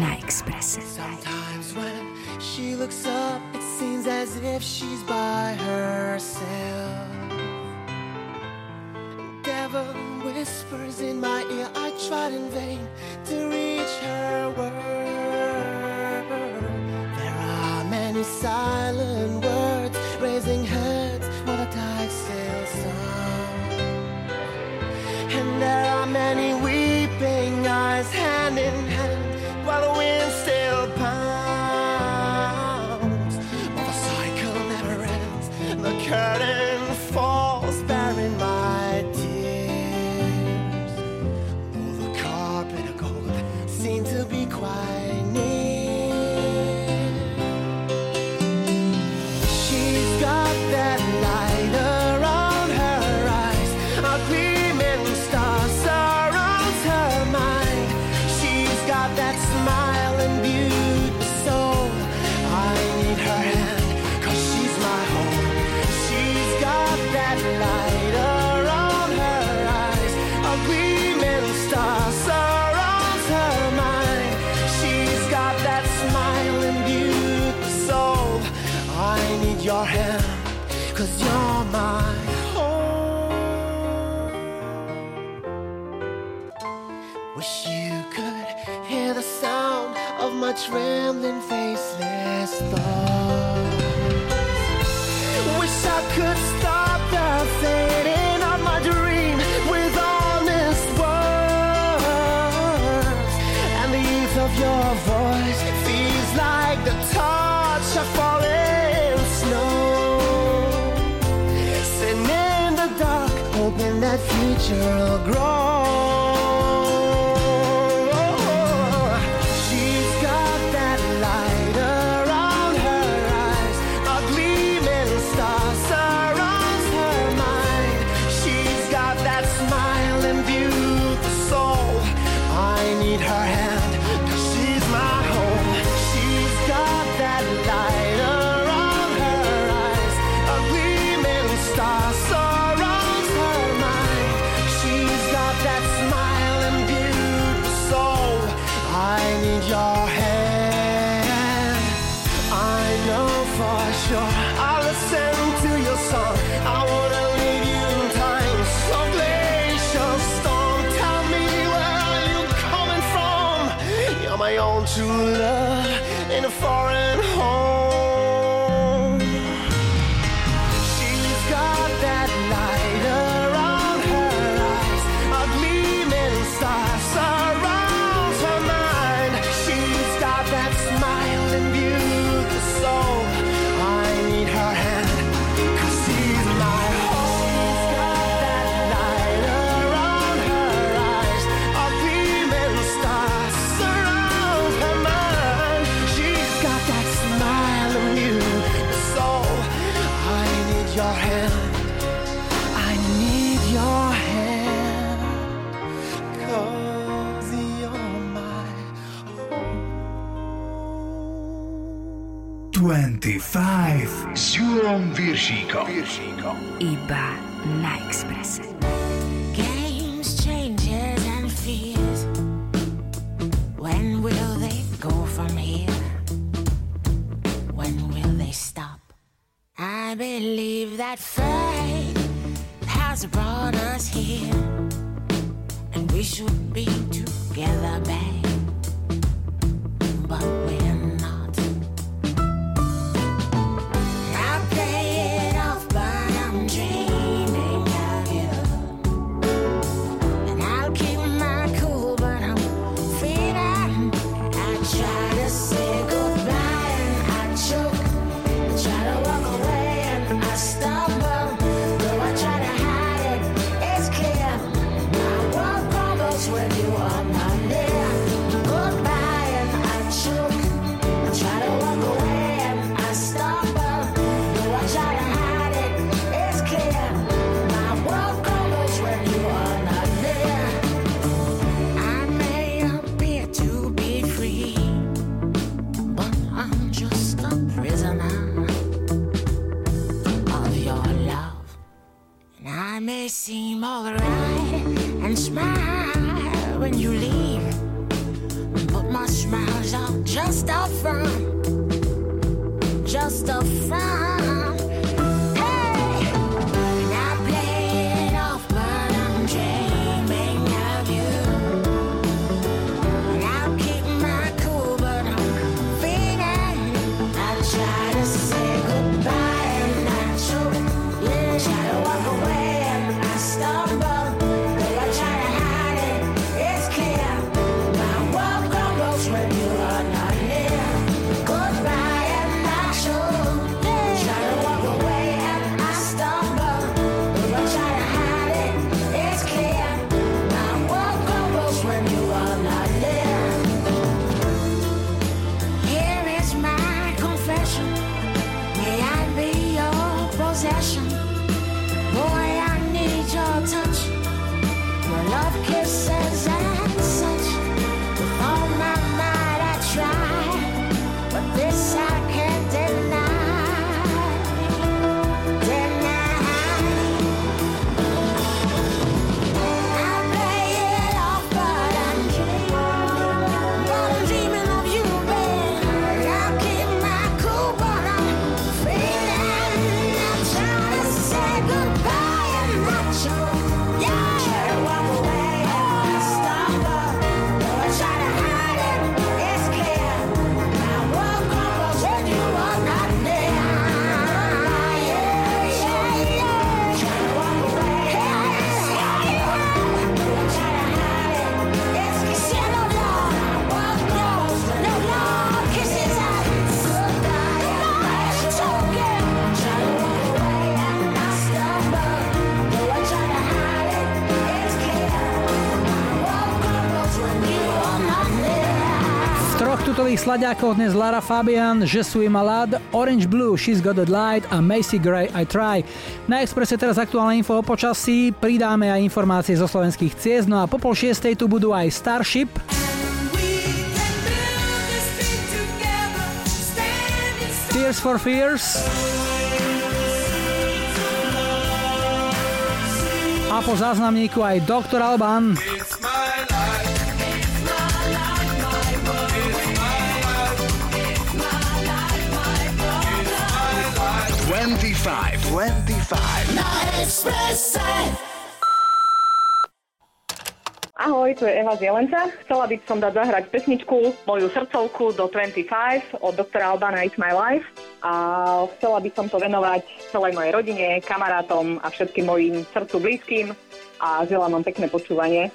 [SPEAKER 2] na
[SPEAKER 12] ekspresy. Sometimes when she looks up, it seems as if she's by herself. Devil whispers in my ear, I tried in vain to reach her word. There are many silent natural growth true love. 5. Z Jurą Wiersziką. Iba
[SPEAKER 3] Nikes. Slaďákov dnes Lara Fabian, Je suis malade, Orange Blue, She's Got a Light a Macy Gray, I Try. Na Expresse teraz aktuálne info o počasí, pridáme aj informácie zo slovenských ciest, no a po pol šiestej tu budú aj Starship, Tears for Fears a po záznamníku aj Dr. Alban.
[SPEAKER 1] 25, 25.
[SPEAKER 17] Na Expresse.
[SPEAKER 18] Ahoj, tu je Eva z Jelenca. Chcela by som dať zahrať pesničku, moju srdcovku do 25 od doktora Albana It's My Life. A chcela by som to venovať celej mojej rodine, kamarátom a všetkým mojim srdcu blízkym a želám vám pekné počúvanie.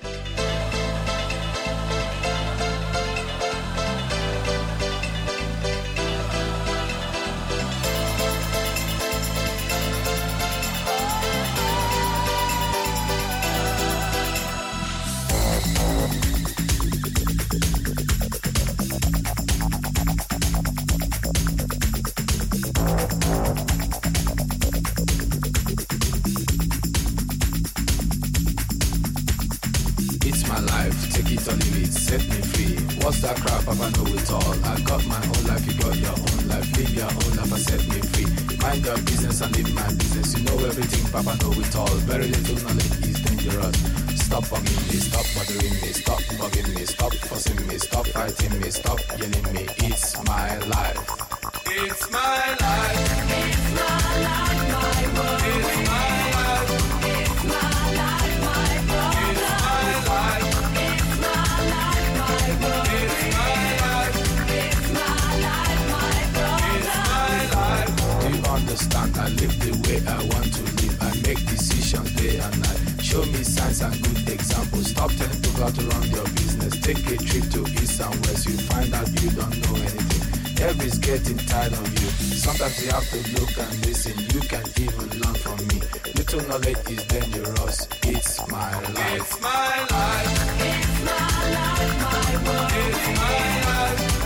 [SPEAKER 19] Stop bugging me, stop bothering me, stop bugging me, stop fussing me, stop fighting me, stop yelling me. It's my life.
[SPEAKER 20] It's my life. It's my life, my world. It's my life. It's my life, my world. It's my life. It's my life, my world. It's my life.
[SPEAKER 19] You understand? I live the way I want to live. I make decisions day and night. Show me signs and good examples. Stop telling people how to run your business. Take a trip to east and west. You find out you don't know anything. Everybody's getting tired of you. Sometimes you have to look and listen. You can even learn from me. Little knowledge is dangerous. It's my life.
[SPEAKER 20] It's my life. It's my life, my world. It's my life.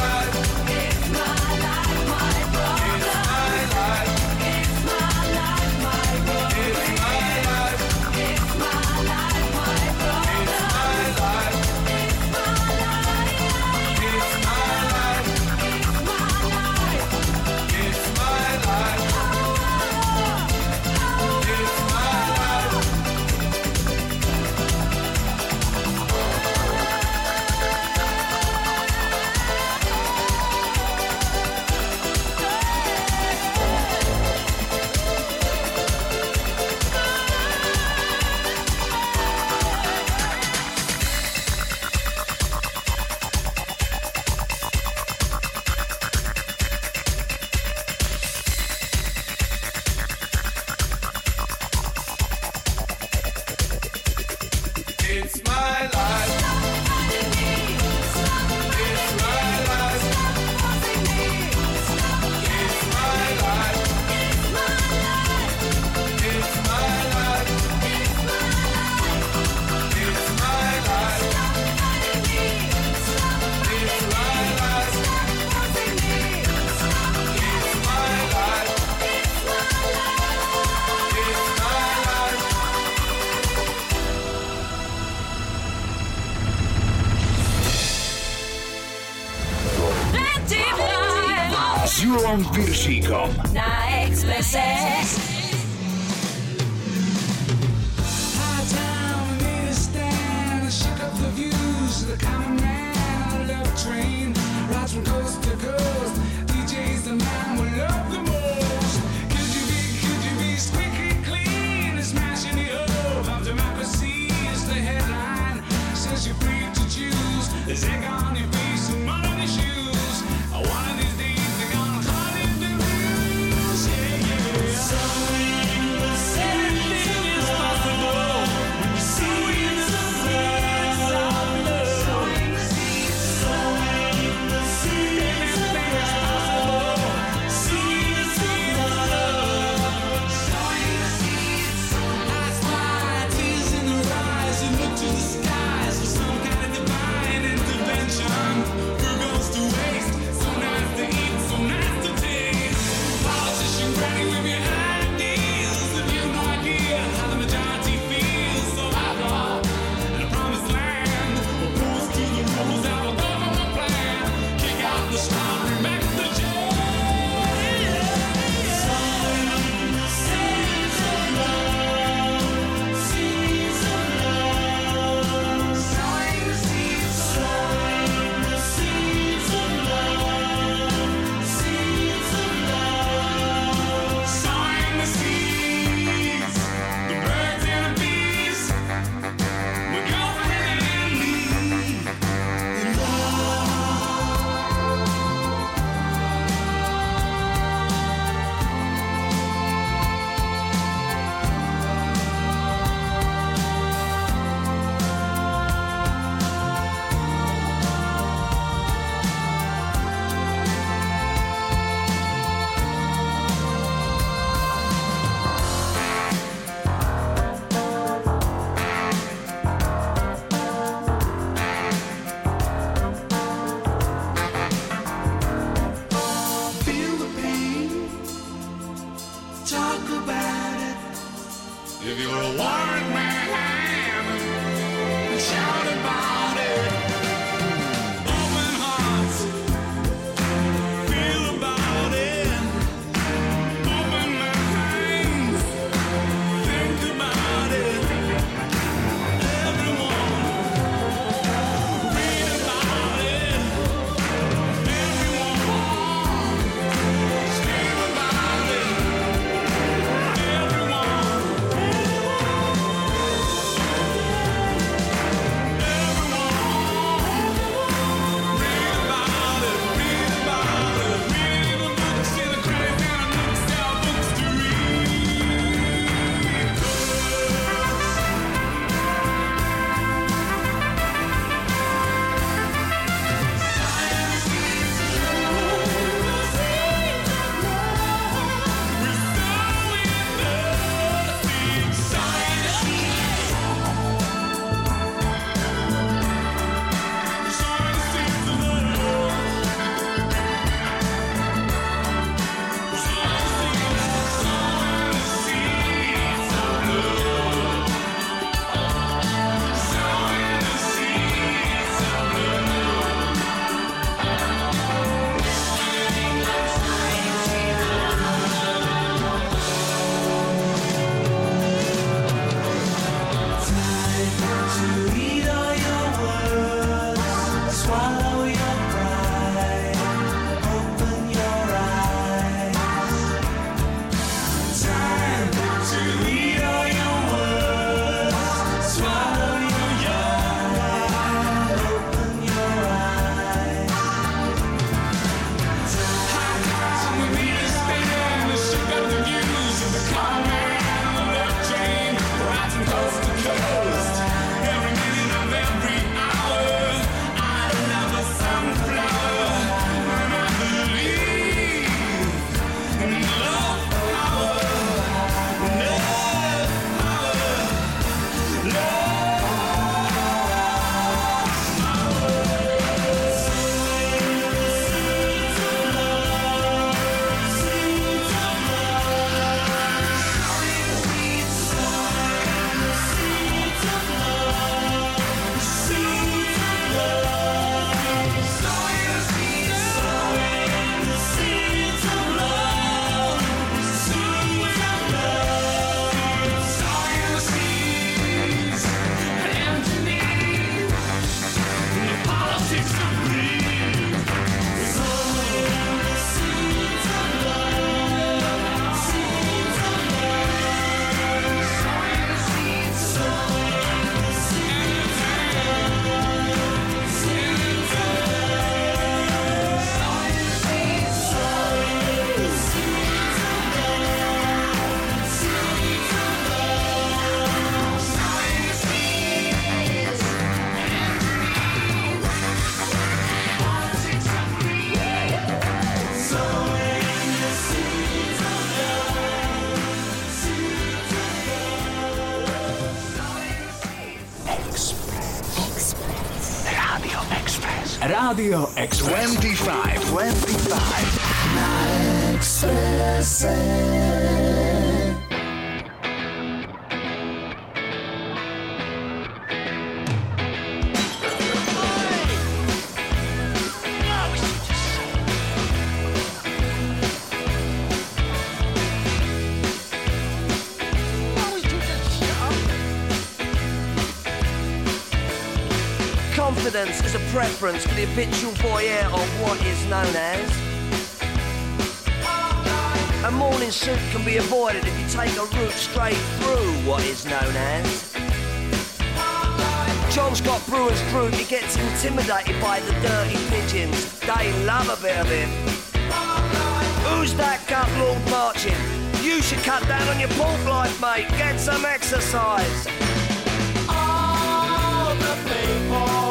[SPEAKER 20] From coast to
[SPEAKER 8] Rádio X
[SPEAKER 21] habitual voyeur of what is known as. A morning suit can be avoided if you take a route straight through what is known as. John Scott Brewer's group, he gets intimidated by the dirty pigeons. They love a bit of. Who's that gut lord marching? You should cut down on your pork life, mate. Get some exercise.
[SPEAKER 12] All the people,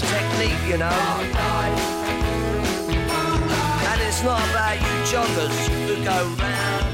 [SPEAKER 21] dirge technique, you know. And it's not about you joggers who go round,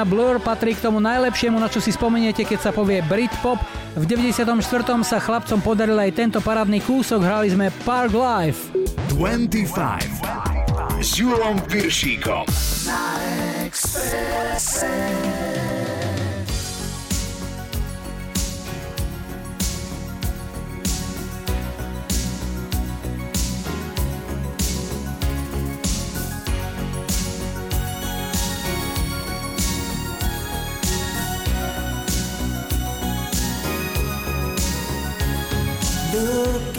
[SPEAKER 3] Skupina Blur patrí k tomu najlepšiemu, na čo si spomeniete, keď sa povie Britpop. V 94. sa chlapcom podaril aj tento parádny kúsok, hrali sme Park Life.
[SPEAKER 8] 25 s Julom Piršíkom.
[SPEAKER 12] Na Expresse.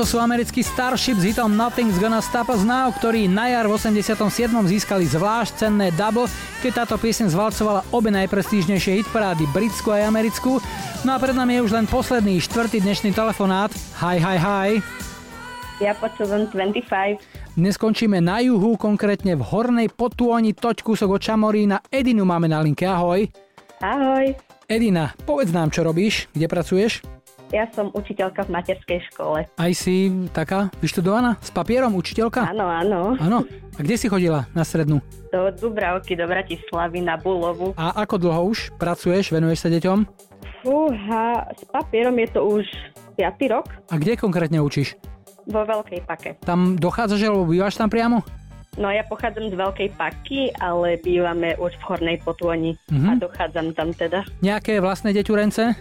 [SPEAKER 3] Toto sú americkí Starship s hitom Nothing's Gonna Stop Us Now, ktorí na jar v 87. získali zvlášť cenné double, keď táto pieseň zvalcovala obe najprestížnejšie hitparády, britskú aj americkú. No a pred nami je už len posledný, štvrtý dnešný telefonát. Hi, hi, hi.
[SPEAKER 22] Ja počúvam 25.
[SPEAKER 3] Dnes končíme na juhu, konkrétne v Hornej Potôni, toť kúsok od Čamorína. Edinu máme na linke, ahoj.
[SPEAKER 22] Ahoj.
[SPEAKER 3] Edina, povedz nám, čo robíš, kde pracuješ?
[SPEAKER 22] Ja som učiteľka v materskej škole.
[SPEAKER 3] Aj si taká vyštudovaná? S papierom učiteľka?
[SPEAKER 22] Áno, áno.
[SPEAKER 3] Áno. A kde si chodila na strednú?
[SPEAKER 22] Do Dubravky, do Bratislavy, na Bulovu.
[SPEAKER 3] A ako dlho už pracuješ, venuješ sa deťom?
[SPEAKER 22] Fúha, s papierom je to už 5. rok
[SPEAKER 3] A kde konkrétne učíš?
[SPEAKER 22] vo Veľkej Pake.
[SPEAKER 3] Tam dochádzaš, alebo bývaš tam priamo?
[SPEAKER 22] No ja pochádzam z Veľkej Paky, ale bývame už v Hornej Potôni
[SPEAKER 3] Mhm.
[SPEAKER 22] a dochádzam tam teda.
[SPEAKER 3] Nejaké vlastné deťurence?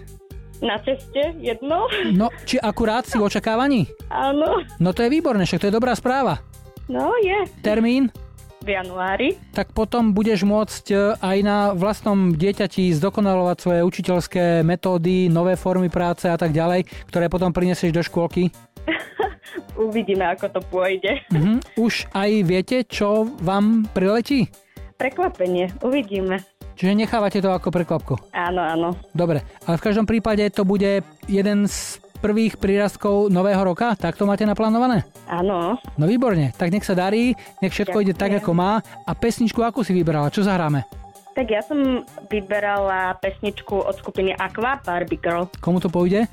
[SPEAKER 22] Na ceste jedno?
[SPEAKER 3] No, či akurát si v očakávaní?
[SPEAKER 22] Áno.
[SPEAKER 3] No to je výborné, však to je dobrá správa.
[SPEAKER 22] No je.
[SPEAKER 3] Termín?
[SPEAKER 22] V januári.
[SPEAKER 3] Tak potom budeš môcť e, aj na vlastnom dieťati zdokonalovať svoje učiteľské metódy, nové formy práce a tak ďalej, ktoré potom prinesieš do škôlky.
[SPEAKER 22] Uvidíme, ako to pôjde.
[SPEAKER 3] Mhm. Už aj viete, čo vám priletí?
[SPEAKER 22] Prekvapenie. Uvidíme.
[SPEAKER 3] Čiže nechávate to ako prekvapko.
[SPEAKER 22] Áno, áno.
[SPEAKER 3] Dobre, ale v každom prípade to bude jeden z prvých prírastkov nového roka? Tak to máte naplánované?
[SPEAKER 22] Áno.
[SPEAKER 3] No výborne, tak nech sa darí, nech všetko ide tak, ako má. A pesničku ako si vybrala? Čo zahráme?
[SPEAKER 22] Tak ja som vyberala pesničku od skupiny Aqua, Barbie Girl.
[SPEAKER 3] Komu to pôjde?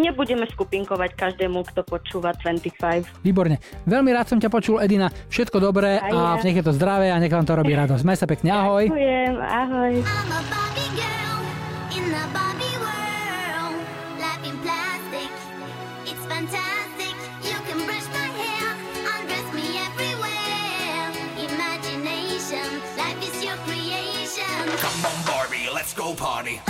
[SPEAKER 22] Nebudeme skupinkovať každému, kto počúva 25.
[SPEAKER 3] Výborne. Veľmi rád som ťa počul, Edina. Všetko dobré a
[SPEAKER 22] ja.
[SPEAKER 3] nech je to zdravé a nech vám to robí radosť. Maj sa pekne, ahoj.
[SPEAKER 22] Ďakujem, ahoj.
[SPEAKER 1] In the Barbie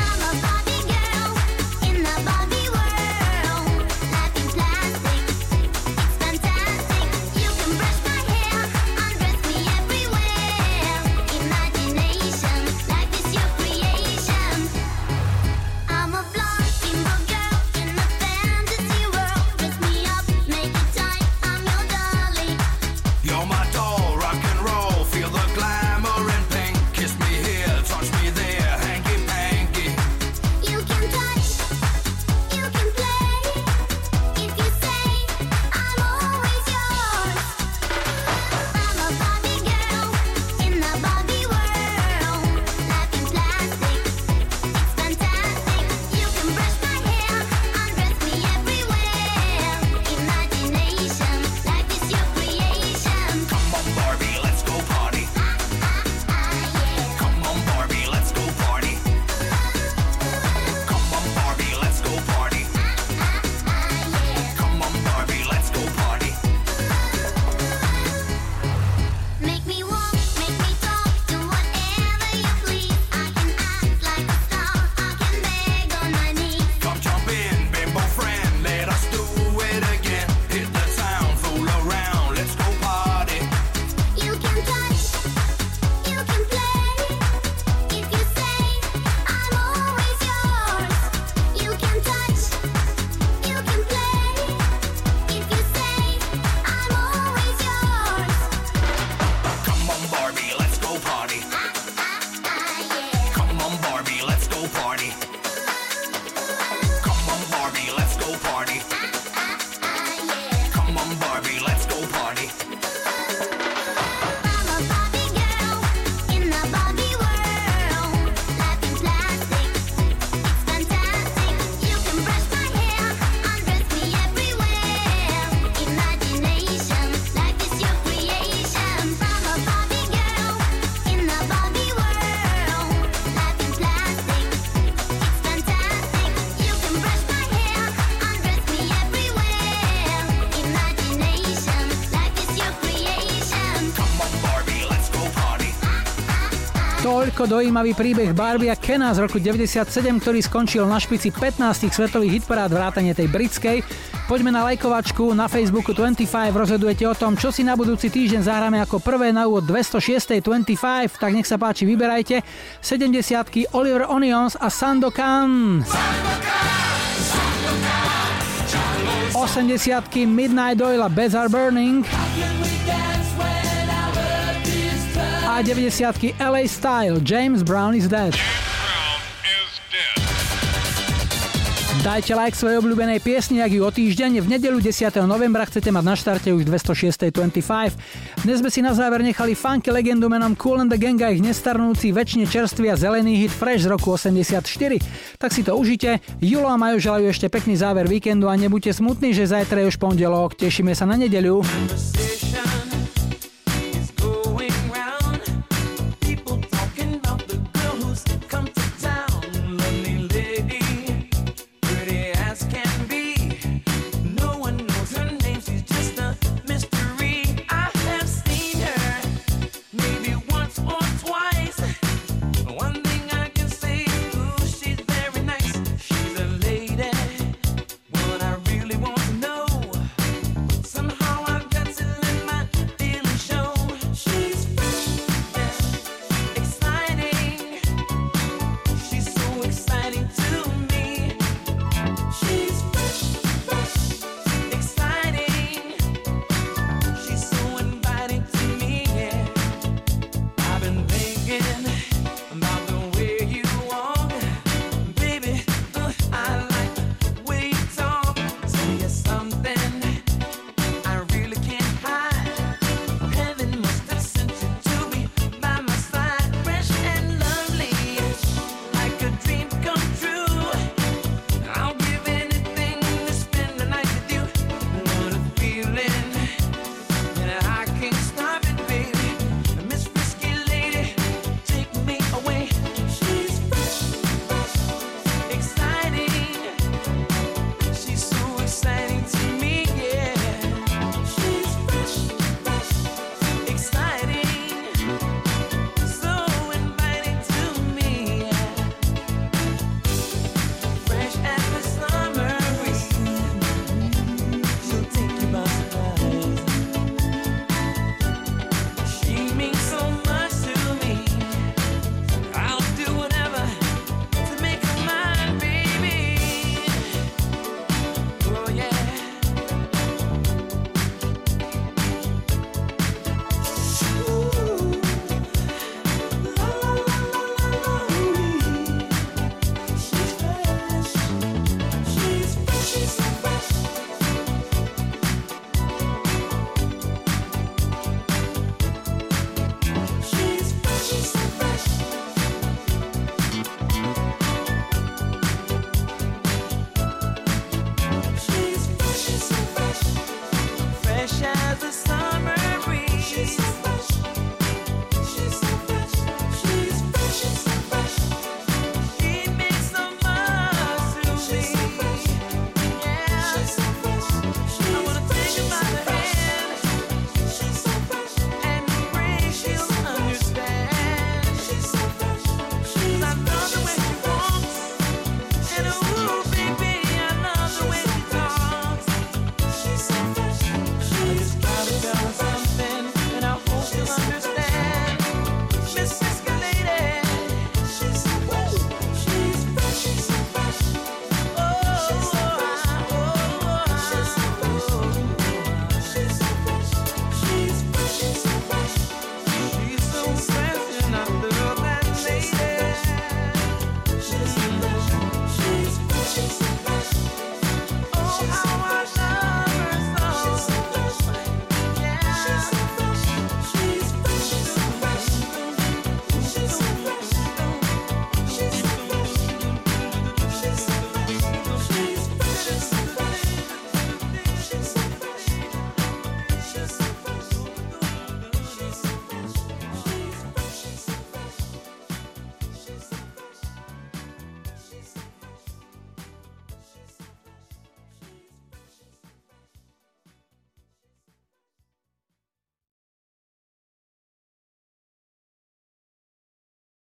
[SPEAKER 12] toľko dojímavý príbeh Barbie a Kena z roku 97, ktorý skončil na špici 15 svetových hitparád vrátane tej britskej. Poďme na lajkovačku na Facebooku 25, rozhodujete o tom, čo si na budúci týždeň zahráme ako prvé na úvod 206. 25, tak nech sa páči, vyberajte. 70 Oliver Onions a Sandokan. 80 Midnight Oil a Beds Are Burning. A 90 LA Style James Brown is Dead. Dajte like svojej obľúbenej piesni, ak ju o týždeň. V nedelu 10. novembra chcete mať na štarte už 206. 25. Dnes sme si na záver nechali funky legendu menom Cool and the Gang a ich nestarnúci, väčšine čerstvý a zelený hit Fresh z roku 84. Tak si to užite. Julo a Majo želajú ešte pekný záver víkendu a nebuďte smutní, že zajtra je už pondelok. Tešíme sa na nedeľu.